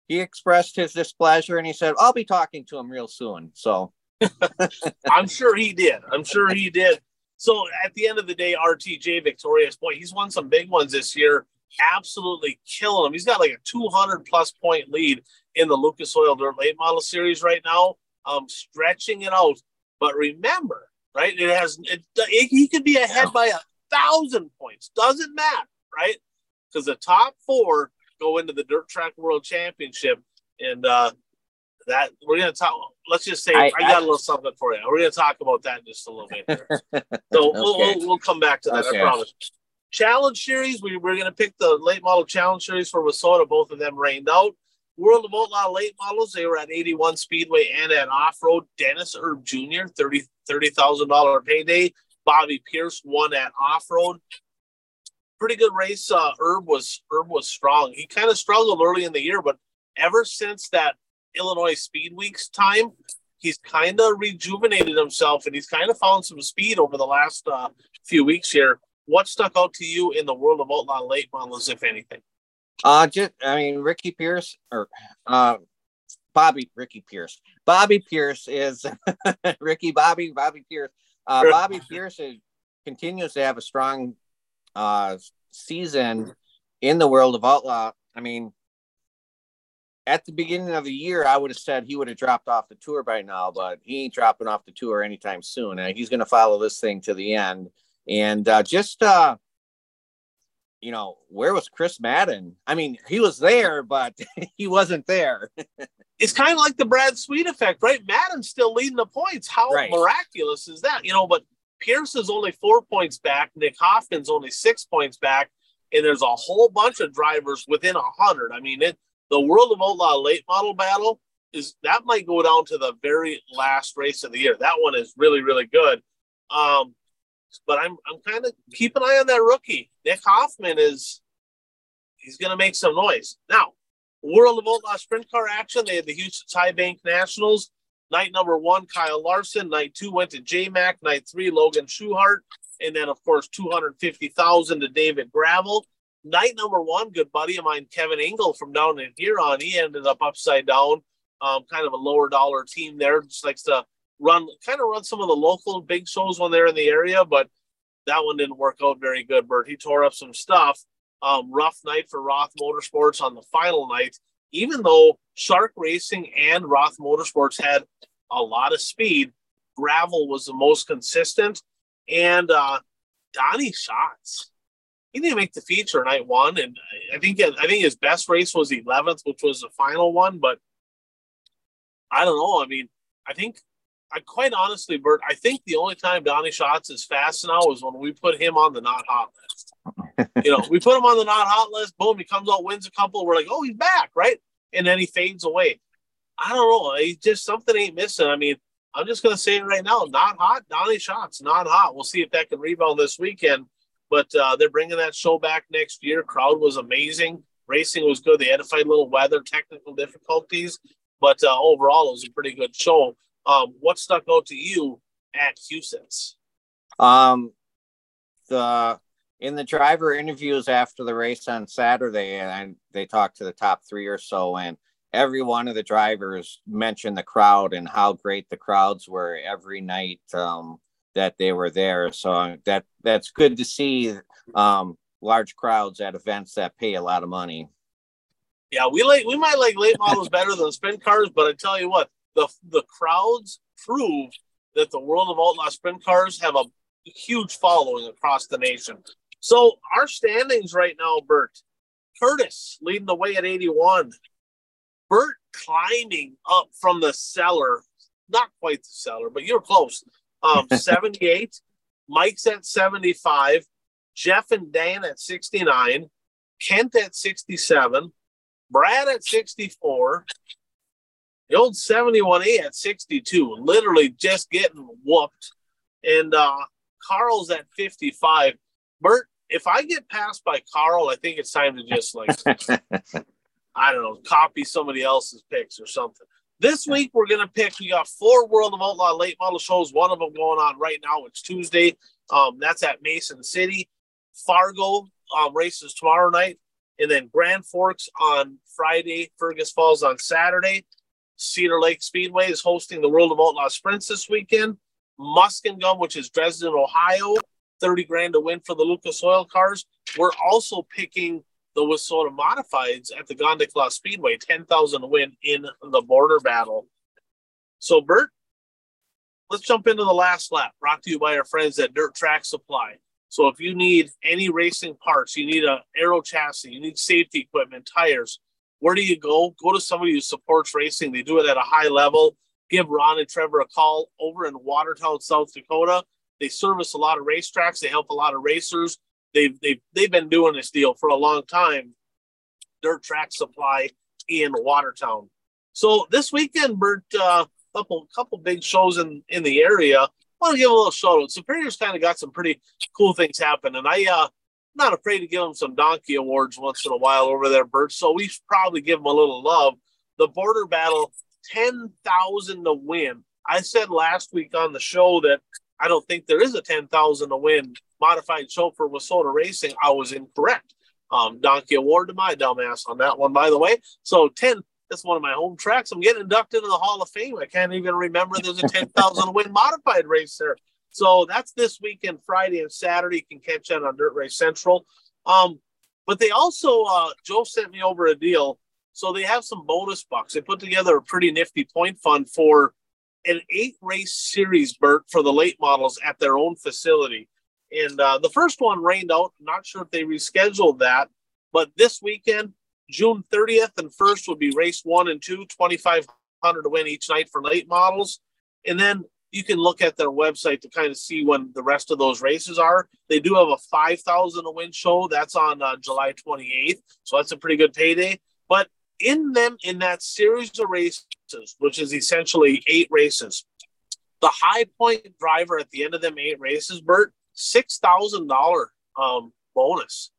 he expressed his displeasure and he said, I'll be talking to him real soon. So I'm sure he did. I'm sure he did. So at the end of the day, RTJ victorious. Boy, he's won some big ones this year. Absolutely killing him. He's got like a 200 plus point lead in the Lucas Oil Dirt Late Model Series right now. Um, stretching it out. But remember, right? It has it, it, he could be ahead by a thousand points. Doesn't matter, right? Because the top four go into the Dirt Track World Championship, and uh, that we're gonna talk. Let's just say I, I got I, a little something for you. We're gonna talk about that in just a little bit. so okay. we'll, we'll, we'll come back to that. Okay. I promise. Challenge series, we, we're to pick the late model challenge series for WISSOTA. Both of them rained out. World of Outlaw late models, they were at 81 Speedway and at off road. Dennis Erb Jr., $30,000 $30, payday. Bobby Pierce won at off road pretty good race. Uh, Erb was Erb was strong. He kind of struggled early in the year, but ever since that Illinois Speed Weeks time, he's kind of rejuvenated himself and he's kind of found some speed over the last uh, few weeks here. What stuck out to you in the world of outlaw late models, if anything? Uh, just I mean, Ricky Pierce or uh, Bobby Ricky Pierce. Bobby Pierce is Ricky Bobby Bobby Pierce. Uh, Bobby Pierce is, continues to have a strong uh, season in the world of outlaw. I mean, at the beginning of the year, I would have said he would have dropped off the tour by now, but he ain't dropping off the tour anytime soon. And he's going to follow this thing to the end. And uh, just, uh, you know, where was Chris Madden? I mean, he was there, but he wasn't there. it's kind of like the Brad Sweet effect, right? Madden's still leading the points. How right. miraculous is that? You know, but Pierce is only four points back. Nick Hoffman's only six points back. And there's a whole bunch of drivers within a hundred. I mean, it the World of Outlaw late model battle is that might go down to the very last race of the year. That one is really, really good. Um, but I'm I'm kind of keep an eye on that rookie. Nick Hoffman is he's going to make some noise now. World of Outlaw Sprint Car action. They had the Huset's High Bank Nationals. Night number one, Kyle Larson. Night two went to J Mac. Night three, Logan Schuchart. And then, of course, 250000 to David Gravel. Night number one, good buddy of mine, Kevin Engel from down in Huron. He ended up upside down, um, kind of a lower dollar team there. Just likes to run, kind of run some of the local big shows when they're in the area, but that one didn't work out very good, Bert. He tore up some stuff. Um, rough night for Roth Motorsports on the final night, even though Shark Racing and Roth Motorsports had a lot of speed. Gravel was the most consistent, and uh, Donnie Schatz, He didn't make the feature night one, and I think I think his best race was 11th, which was the final one. But I don't know. I mean, I think I quite honestly, Bert, I think the only time Donnie Schatz is fast now is when we put him on the not hot list. you know, we put him on the not hot list. Boom, he comes out, wins a couple. We're like, oh, he's back, right? And then he fades away. I don't know. He just something ain't missing. I mean, I'm just gonna say it right now. Not hot. Donnie Schatz, not hot. We'll see if that can rebound this weekend. But uh, they're bringing that show back next year. Crowd was amazing. Racing was good. They had to fight a little weather, technical difficulties, but uh, overall, it was a pretty good show. Um, what stuck out to you at Huset's? Um, the in the driver interviews after the race on Saturday, and they talked to the top three or so, and every one of the drivers mentioned the crowd and how great the crowds were every night um, that they were there. So that that's good to see um, large crowds at events that pay a lot of money. Yeah, we like we might like late models better than sprint cars, but I tell you what, the the crowds prove that the world of outlaw sprint cars have a huge following across the nation. So our standings right now, Bert, Curtis leading the way at 81. Bert climbing up from the cellar, not quite the cellar, but you're close. Um, 78. Mike's at 75. Jeff and Dan at 69. Kent at 67. Brad at 64. The old 71A at 62, literally just getting whooped. And uh, Carl's at 55. Bert, if I get passed by Carl, I think it's time to just like, I don't know, copy somebody else's picks or something. This week we're gonna pick. We got four World of Outlaw late model shows. One of them going on right now. It's Tuesday. Um, that's at Mason City. Fargo um, races tomorrow night, and then Grand Forks on Friday. Fergus Falls on Saturday. Cedar Lake Speedway is hosting the World of Outlaw Sprints this weekend. Muskingum, which is Dresden, Ohio, 30 grand to win for the Lucas Oil cars. We're also picking the WISSOTA Modifieds at the Gondik Law Speedway, 10,000 to win in the border battle. So, Bert, let's jump into the last lap, brought to you by our friends at Dirt Track Supply. So, if you need any racing parts, you need a aero chassis, you need safety equipment, tires, where do you go? Go to somebody who supports racing. They do it at a high level. Give Ron and Trevor a call over in Watertown, South Dakota. They service a lot of racetracks. They help a lot of racers. They've they've they've been doing this deal for a long time. Dirt track supply in Watertown. So this weekend, Bert, a uh, couple couple big shows in in the area. I want to give a little shout out. Superior's kind of got some pretty cool things happen, and I uh not afraid to give them some donkey awards once in a while over there, Bert. So we should probably give them a little love. The border battle, ten thousand to win. I said last week on the show that I don't think there is a 10,000 to win modified show for WISSOTA Racing. I was incorrect. Um, donkey award to my dumbass on that one, by the way. So 10, that's one of my home tracks. I'm getting inducted into the Hall of Fame. I can't even remember there's a 10,000 win modified race there. So that's this weekend, Friday and Saturday. You can catch that on Dirt Race Central. Um, but they also, uh, Joe sent me over a deal. So they have some bonus bucks. They put together a pretty nifty point fund for an eight race series, Bert, for the late models at their own facility. And uh, the first one rained out. Not sure if they rescheduled that, but this weekend, June 30th and 1st will be race one and two, 2,500 to win each night for late models. And then you can look at their website to kind of see when the rest of those races are. They do have a 5,000 to win show. That's on uh, July 28th. So that's a pretty good payday. But in them, in that series of races, which is essentially eight races, the high point driver at the end of them eight races, Bert, $6,000 um, bonus.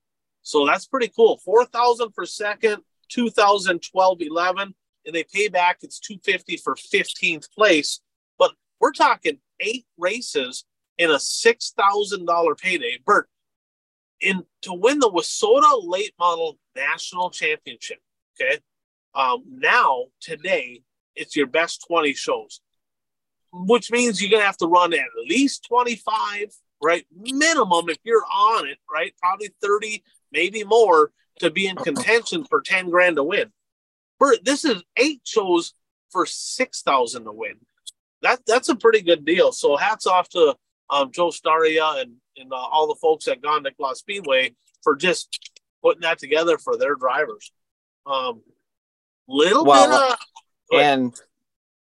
So that's pretty cool. 4,000 for second, 2012 11, and they pay back it's 250 for 15th place But we're talking eight races in a six thousand dollar payday. Bert, in to win the WISSOTA Late Model National Championship. Okay, um, now today it's your best twenty shows, which means you're gonna have to run at least twenty five, right? Minimum if you're on it, right? Probably thirty, maybe more to be in contention for ten grand to win. Bert, this is eight shows for six thousand to win that that's a pretty good deal. So hats off to um, Joe Staria and and uh, all the folks at Gondik Law Speedway for just putting that together for their drivers. Um, little well, bit of, and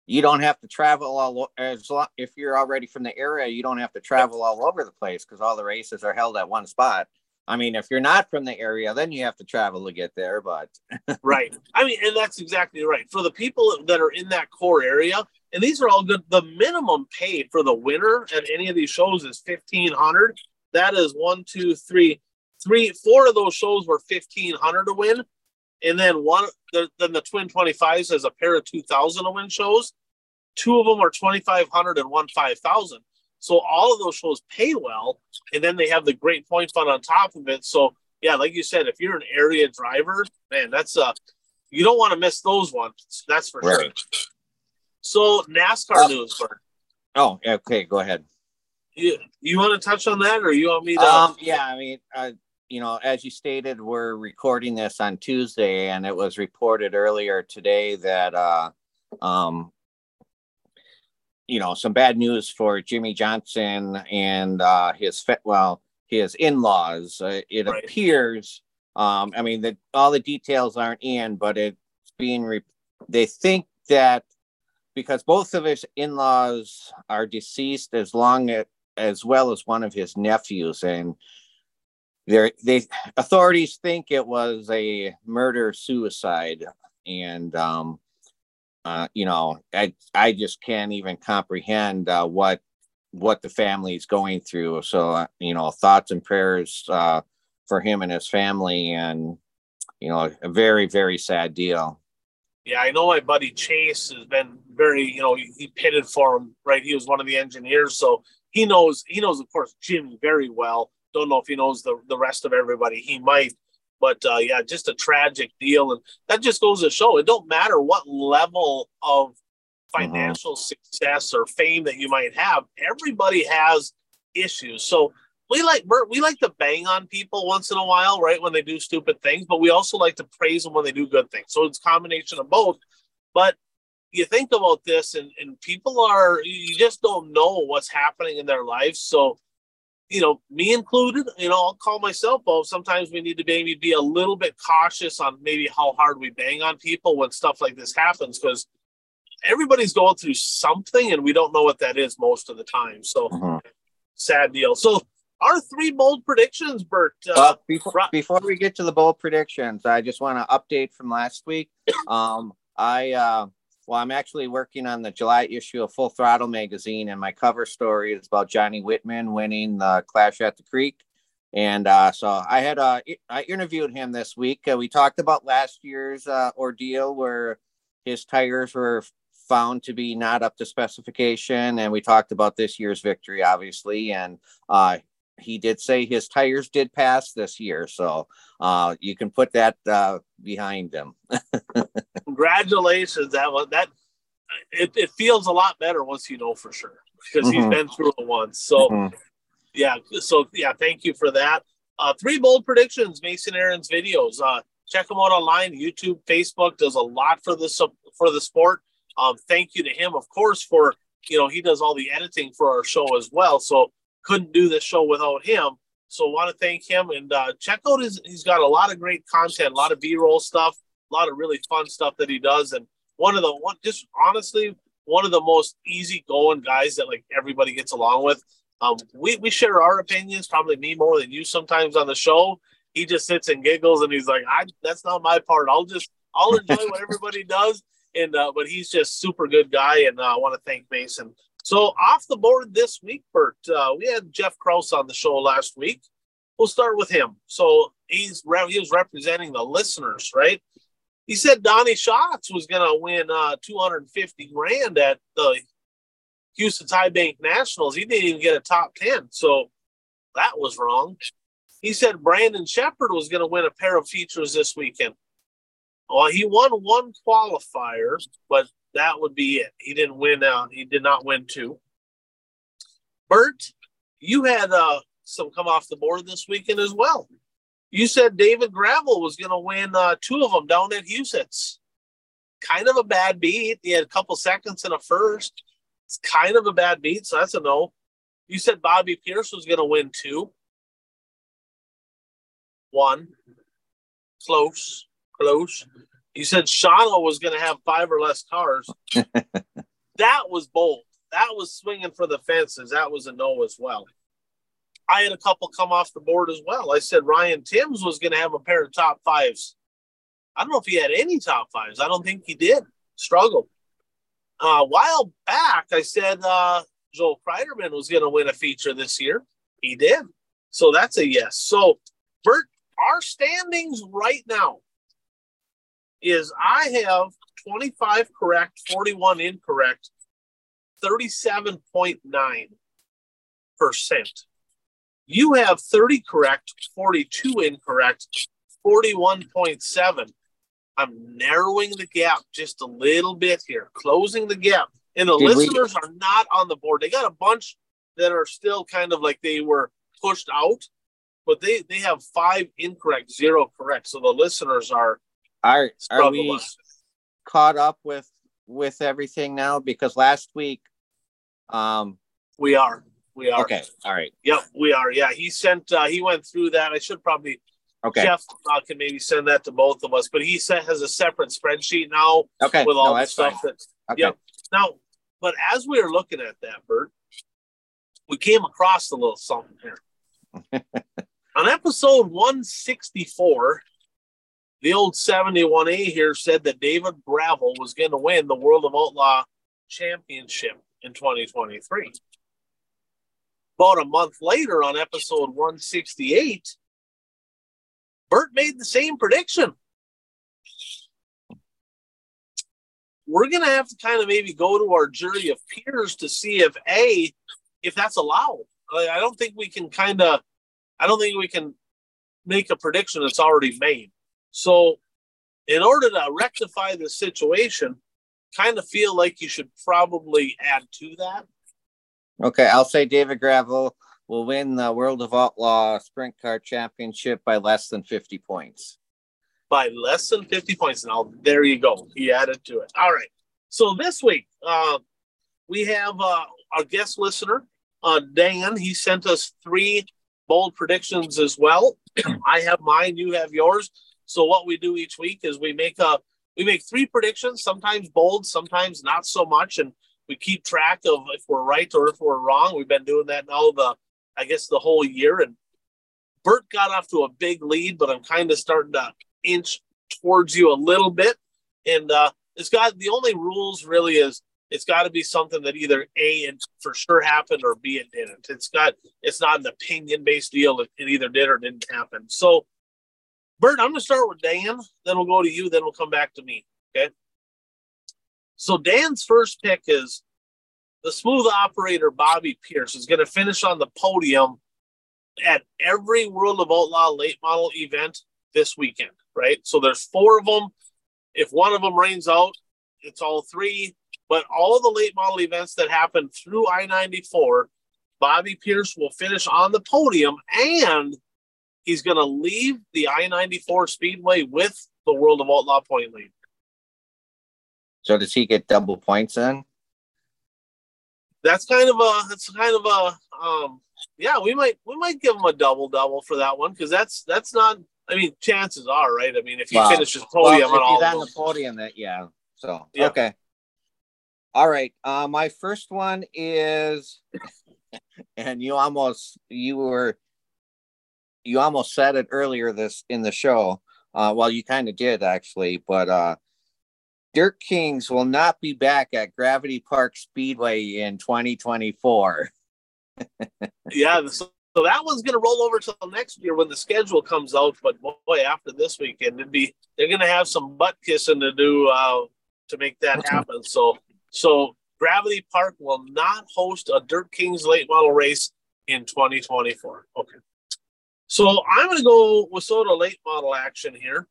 you don't have to travel all as long, if you're already from the area. You don't have to travel all over the place because all the races are held at one spot. I mean, if you're not from the area, then you have to travel to get there. But right, I mean, and that's exactly right. For the people that are in that core area, and these are all good. The minimum pay for the winner at any of these shows is fifteen hundred. That is one, two, three, three, four of those shows were fifteen hundred to win, and then one, the, then the Twin Twenty Fives has a pair of two thousand to win shows. Two of them are twenty five hundred and one five thousand. So all of those shows pay well, and then they have the great point fund on top of it. So yeah, like you said, if you're an area driver, man, that's uh you don't want to miss those ones. That's for right. sure. So NASCAR uh, news, Bert. Oh, okay. Go ahead. You you want to touch on that, or you want me to? Um, yeah, I mean, uh, you know, as you stated, we're recording this on Tuesday, and it was reported earlier today that, uh, um, you know, some bad news for Jimmie Johnson and uh, his well, his in-laws. Uh, it right. appears. Um, I mean, the, all the details aren't in, but it's being. Re- they think that because both of his in-laws are deceased as long as, as well as one of his nephews and they they authorities think it was a murder suicide and um uh, you know i i just can't even comprehend uh, what what the family is going through so uh, you know thoughts and prayers uh, for him and his family and you know a very very sad deal yeah, I know my buddy Chase has been very, you know, he, he pitted for him, right? He was one of the engineers, so he knows he knows, of course, jimmie very well. Don't know if he knows the the rest of everybody. He might, but uh, yeah, just a tragic deal, and that just goes to show it don't matter what level of mm-hmm. financial mm-hmm. success or fame that you might have. Everybody has issues. So we like we like to bang on people once in a while, right? When they do stupid things, but we also like to praise them when they do good things. So it's a combination of both. But you think about this, and, and people are you just don't know what's happening in their lives. So, you know, me included, you know, I'll call myself out. Sometimes we need to maybe be a little bit cautious on maybe how hard we bang on people when stuff like this happens, because everybody's going through something and we don't know what that is most of the time. So mm-hmm. sad deal. So our three bold predictions, Bert. Uh, well, before, before we get to the bold predictions, I just want to update from last week. Um, I uh, well, I'm actually working on the July issue of Full Throttle magazine, and my cover story is about Johnny Whitman winning the Clash at the Creek. And uh, so I had uh, I interviewed him this week. Uh, we talked about last year's uh, ordeal where his tires were found to be not up to specification. And we talked about this year's victory, obviously. And uh, he did say his tires did pass this year. So uh, you can put that behind him. Congratulations. That was that. It, it feels a lot better once you know for sure because mm-hmm. he's been through it once. So, mm-hmm. yeah. So, yeah, thank you for that. Uh, three bold predictions, Mason Aaron's videos. Uh, check them out online. YouTube, Facebook does a lot for this for the sport. Um, thank you to him, of course, for you know he does all the editing for our show as well. So couldn't do this show without him. So want to thank him and uh, check out his. He's got a lot of great content, a lot of B-roll stuff, a lot of really fun stuff that he does, and one of the one just honestly one of the most easygoing guys that like everybody gets along with. Um, we we share our opinions, probably me more than you sometimes on the show. He just sits and giggles and he's like, I that's not my part. I'll just I'll enjoy what everybody does and uh, but he's just super good guy, and uh, I want to thank Mason. So off the board this week, Bert, uh, we had Jeff Kraus on the show last week. We'll start with him. So he's he was representing the listeners, right? He said Donnie Schatz was going to win uh, 250 grand at the Huset's High Bank Nationals. He didn't even get a top 10, so that was wrong. He said Brandon Sheppard was going to win a pair of features this weekend. Well, he won one qualifier, but that would be it. He didn't win out. He did not win two. Bert, you had uh, some come off the board this weekend as well. You said David Gravel was going to win uh, two of them down at Huset's. Kind of a bad beat. He had a couple seconds in a first. It's kind of a bad beat, so that's a no. You said Bobby Pierce was going to win two. One. Close close. You said Shawano was going to have five or less cars. that was bold. That was swinging for the fences. That was a no as well. I had a couple come off the board as well. I said Ryan Timms was going to have a pair of top fives. I don't know if he had any top fives. I don't think he did. Struggled. Uh, a while back, I said uh, Joel Kreiderman was going to win a feature this year. He did. So that's a yes. So, Bert, our standings right now is I have 25 correct, 41 incorrect, 37.9%. You have 30 correct, 42 incorrect, 41.7. I'm narrowing the gap just a little bit here, closing the gap. And the Did listeners we... are not on the board. They got a bunch that are still kind of like they were pushed out, but they they have five incorrect, zero correct. So the listeners are are are we caught up with with everything now? Because last week, um, we are. We are. Okay. All right. Yep, we are. Yeah, he sent. uh He went through that. I should probably. Okay. Jeff uh, can maybe send that to both of us, but he sent, has a separate spreadsheet now. Okay. With all no, the stuff fine. that. Okay. Yep. Now, but as we were looking at that, Bert, we came across a little something here. On episode 164, the old 71A here said that David Gravel was going to win the World of Outlaw Championship in 2023. About a month later, on episode 168, Bert made the same prediction. We're going to have to kind of maybe go to our jury of peers to see if A, if that's allowed. I don't think we can kind of, I don't think we can make a prediction that's already made. So, in order to rectify the situation, kind of feel like you should probably add to that. Okay, I'll say David Gravel will win the World of Outlaw Sprint Car Championship by less than 50 points. By less than 50 points. Now, there you go. He added to it. All right. So, this week, uh, we have uh, our guest listener, uh, Dan. He sent us three bold predictions as well. I have mine, you have yours. So what we do each week is we make a we make three predictions, sometimes bold, sometimes not so much, and we keep track of if we're right or if we're wrong. We've been doing that now the I guess the whole year. And Bert got off to a big lead, but I'm kind of starting to inch towards you a little bit. And uh, it's got the only rules really is it's got to be something that either a it for sure happened or b it didn't. It's got it's not an opinion based deal. It, it either did or didn't happen. So Bert, I'm going to start with Dan, then we'll go to you, then we'll come back to me. Okay. So Dan's first pick is the smooth operator Bobby Pierce is going to finish on the podium at every World of Outlaw late model event this weekend, right? So there's four of them. If one of them rains out, it's all three. But all the late model events that happen through I 94, Bobby Pierce will finish on the podium and he's going to leave the I 94 Speedway with the World of Outlaw point lead. So does he get double points then? That's kind of a that's kind of a um yeah, we might we might give him a double double for that one because that's that's not I mean chances are, right? I mean if he well, finishes podium well, on all on the podium that yeah. So yeah. okay. All right. Uh my first one is and you almost you were you almost said it earlier this in the show. Uh, well, you kind of did actually, but uh, Dirt Kings will not be back at Gravity Park Speedway in 2024. yeah, so, so, that one's going to roll over till next year when the schedule comes out. But boy, after this weekend, it'd be they're going to have some butt kissing to do uh, to make that happen. So, so Gravity Park will not host a Dirt Kings late model race in 2024. Okay. So I'm going to go with sort of late model action here.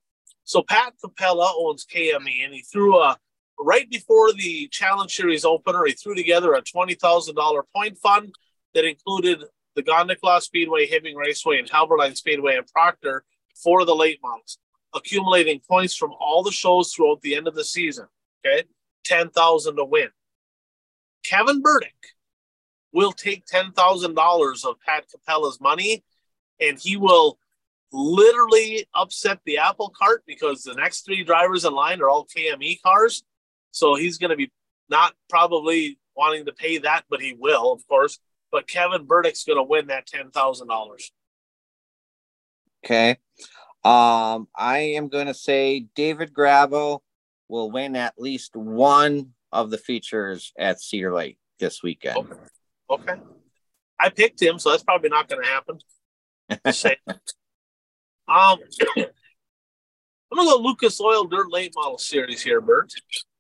So Pat Capella owns KME, and he threw a right before the Challenge Series opener. He threw together a twenty thousand dollar point fund that included the Gondik Law Speedway, Hibbing Raceway, and Halberline Speedway and Proctor for the late models, accumulating points from all the shows throughout the end of the season. Okay, ten thousand to win. Kevin Burdick will take ten thousand dollars of Pat Capella's money and he will literally upset the apple cart because the next three drivers in line are all KME cars. So he's going to be not probably wanting to pay that, but he will, of course. But Kevin Burdick's going to win that ten thousand dollars. Okay, um, I am going to say David Gravel will win at least one of the features at Cedar Lake this weekend. Okay. okay. I picked him, so that's probably not going to happen. Um, I'm gonna go Lucas Oil Dirt Late Model Series here, Bert.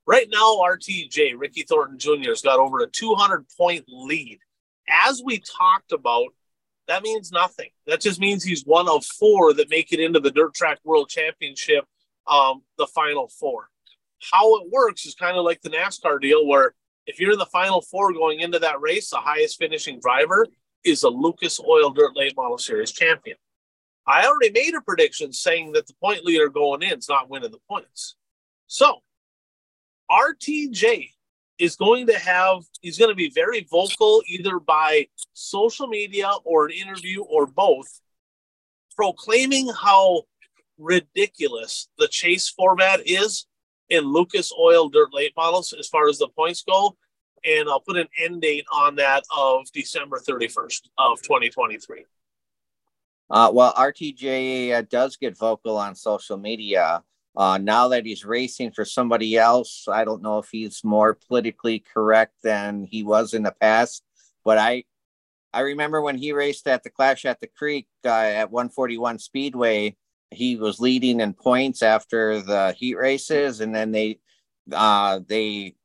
Right now, RTJ Ricky Thornton Jr. has got over a 200 point lead. As we talked about, that means nothing. That just means he's one of four that make it into the Dirt Track World Championship, um, the final four. How it works is kind of like the NASCAR deal, where if you're in the final four going into that race, the highest finishing driver is a Lucas Oil Dirt Late Model Series champion. I already made a prediction saying that the point leader going in is not winning the points. So RTJ is going to have, he's going to be very vocal either by social media or an interview or both, proclaiming how ridiculous the chase format is in Lucas Oil Dirt Late Models as far as the points go and I'll put an end date on that of December 31st of 2023. Uh, well, RTJ does get vocal on social media. Uh, now that he's racing for somebody else, I don't know if he's more politically correct than he was in the past. But I, I remember when he raced at the Clash at the Creek uh, at 141 Speedway, he was leading in points after the heat races, and then they, uh, they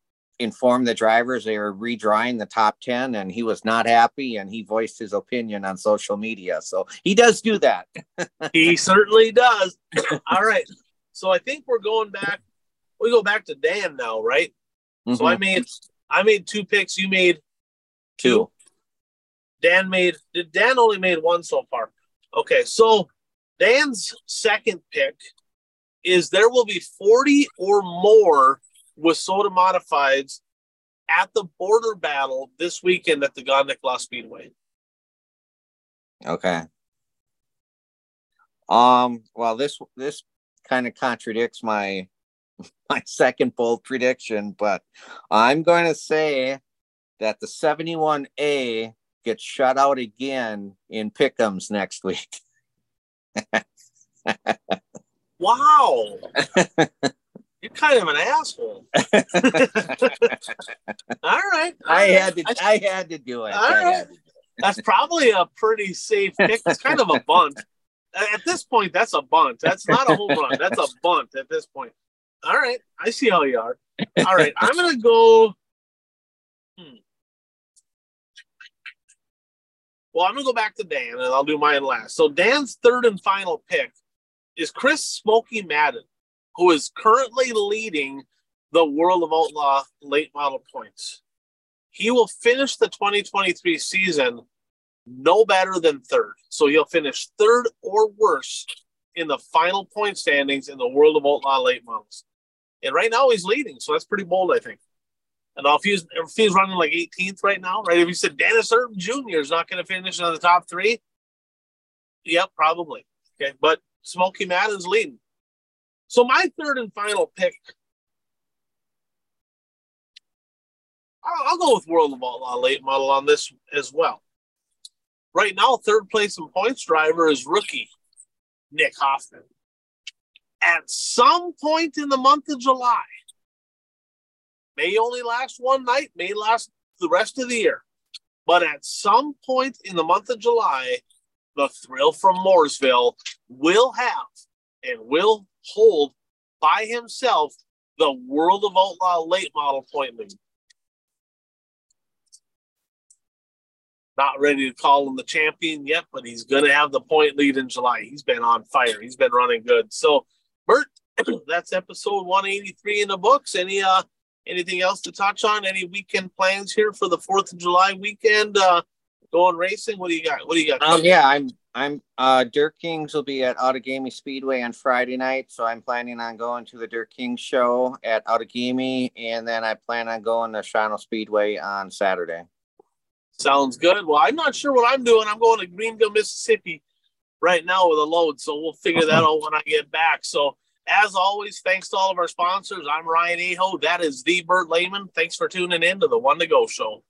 informed the drivers they were redrawing the top 10 and he was not happy and he voiced his opinion on social media. So he does do that. He certainly does. All right. So i think we're going back we go back to dan now right? Mm-hmm. so i mm-hmm. made i made two picks. You made two. two dan made did dan only made one so far? Okay. So dan's second pick is there will be 40 or more WISSOTA modifieds at the border battle this weekend at the Gondik Law Speedway. Okay. Um. Well, this this kind of contradicts my my second bold prediction, but I'm going to say that the 71A gets shut out again in Pickums next week. wow. You're kind of an asshole. all right. All I right. had to. I, had to do it. All right. That's probably a pretty safe pick. It's kind of a bunt. At this point, that's a bunt. That's not a home run. That's a bunt at this point. All right. I see how you are. All right. I'm going to go. Hmm. Well, I'm going to go back to Dan and I'll do mine last. So, Dan's third and final pick is Chris Smoky Madden, who is currently leading the World of Outlaw late model points. He will finish the 2023 season no better than third. So he'll finish third or worse in the final point standings in the World of Outlaw late models. And right now he's leading, so that's pretty bold, I think. And if he's if he's running like 18th right now, right? If you said Dennis Erb Jr. is not going to finish in the top three, yep, probably. Okay, but Smoky Madden's leading. So my third and final pick, I'll, I'll go with World of Outlaw late model on this as well. Right now, third place in points driver is rookie Nick Hoffman at some point in the month of July. May only last one night, may last the rest of the year. But at some point in the month of July, the thrill from Mooresville will have and will hold by himself the World of Outlaw late model point lead. Not ready to call him the champion yet, but he's going to have the point lead in July. He's been on fire. He's been running good. So Bert, that's episode 183 in the books. Any uh anything else to touch on? Any weekend plans here for the Fourth of July weekend? Uh going racing? What do you got? What do you got? Um, yeah, I'm I'm uh Dirt Kings will be at Outagamie Speedway on Friday night, so I'm planning on going to the Dirt Kings show at Outagamie, and then I plan on going to Shawano Speedway on Saturday. Sounds good. Well, I'm not sure what I'm doing. I'm going to Greenville, Mississippi right now with a load. So we'll figure that out when I get back. So as always, thanks to all of our sponsors. I'm Ryan Aho. That is the Bert Lehman. Thanks for tuning in to the One to Go show.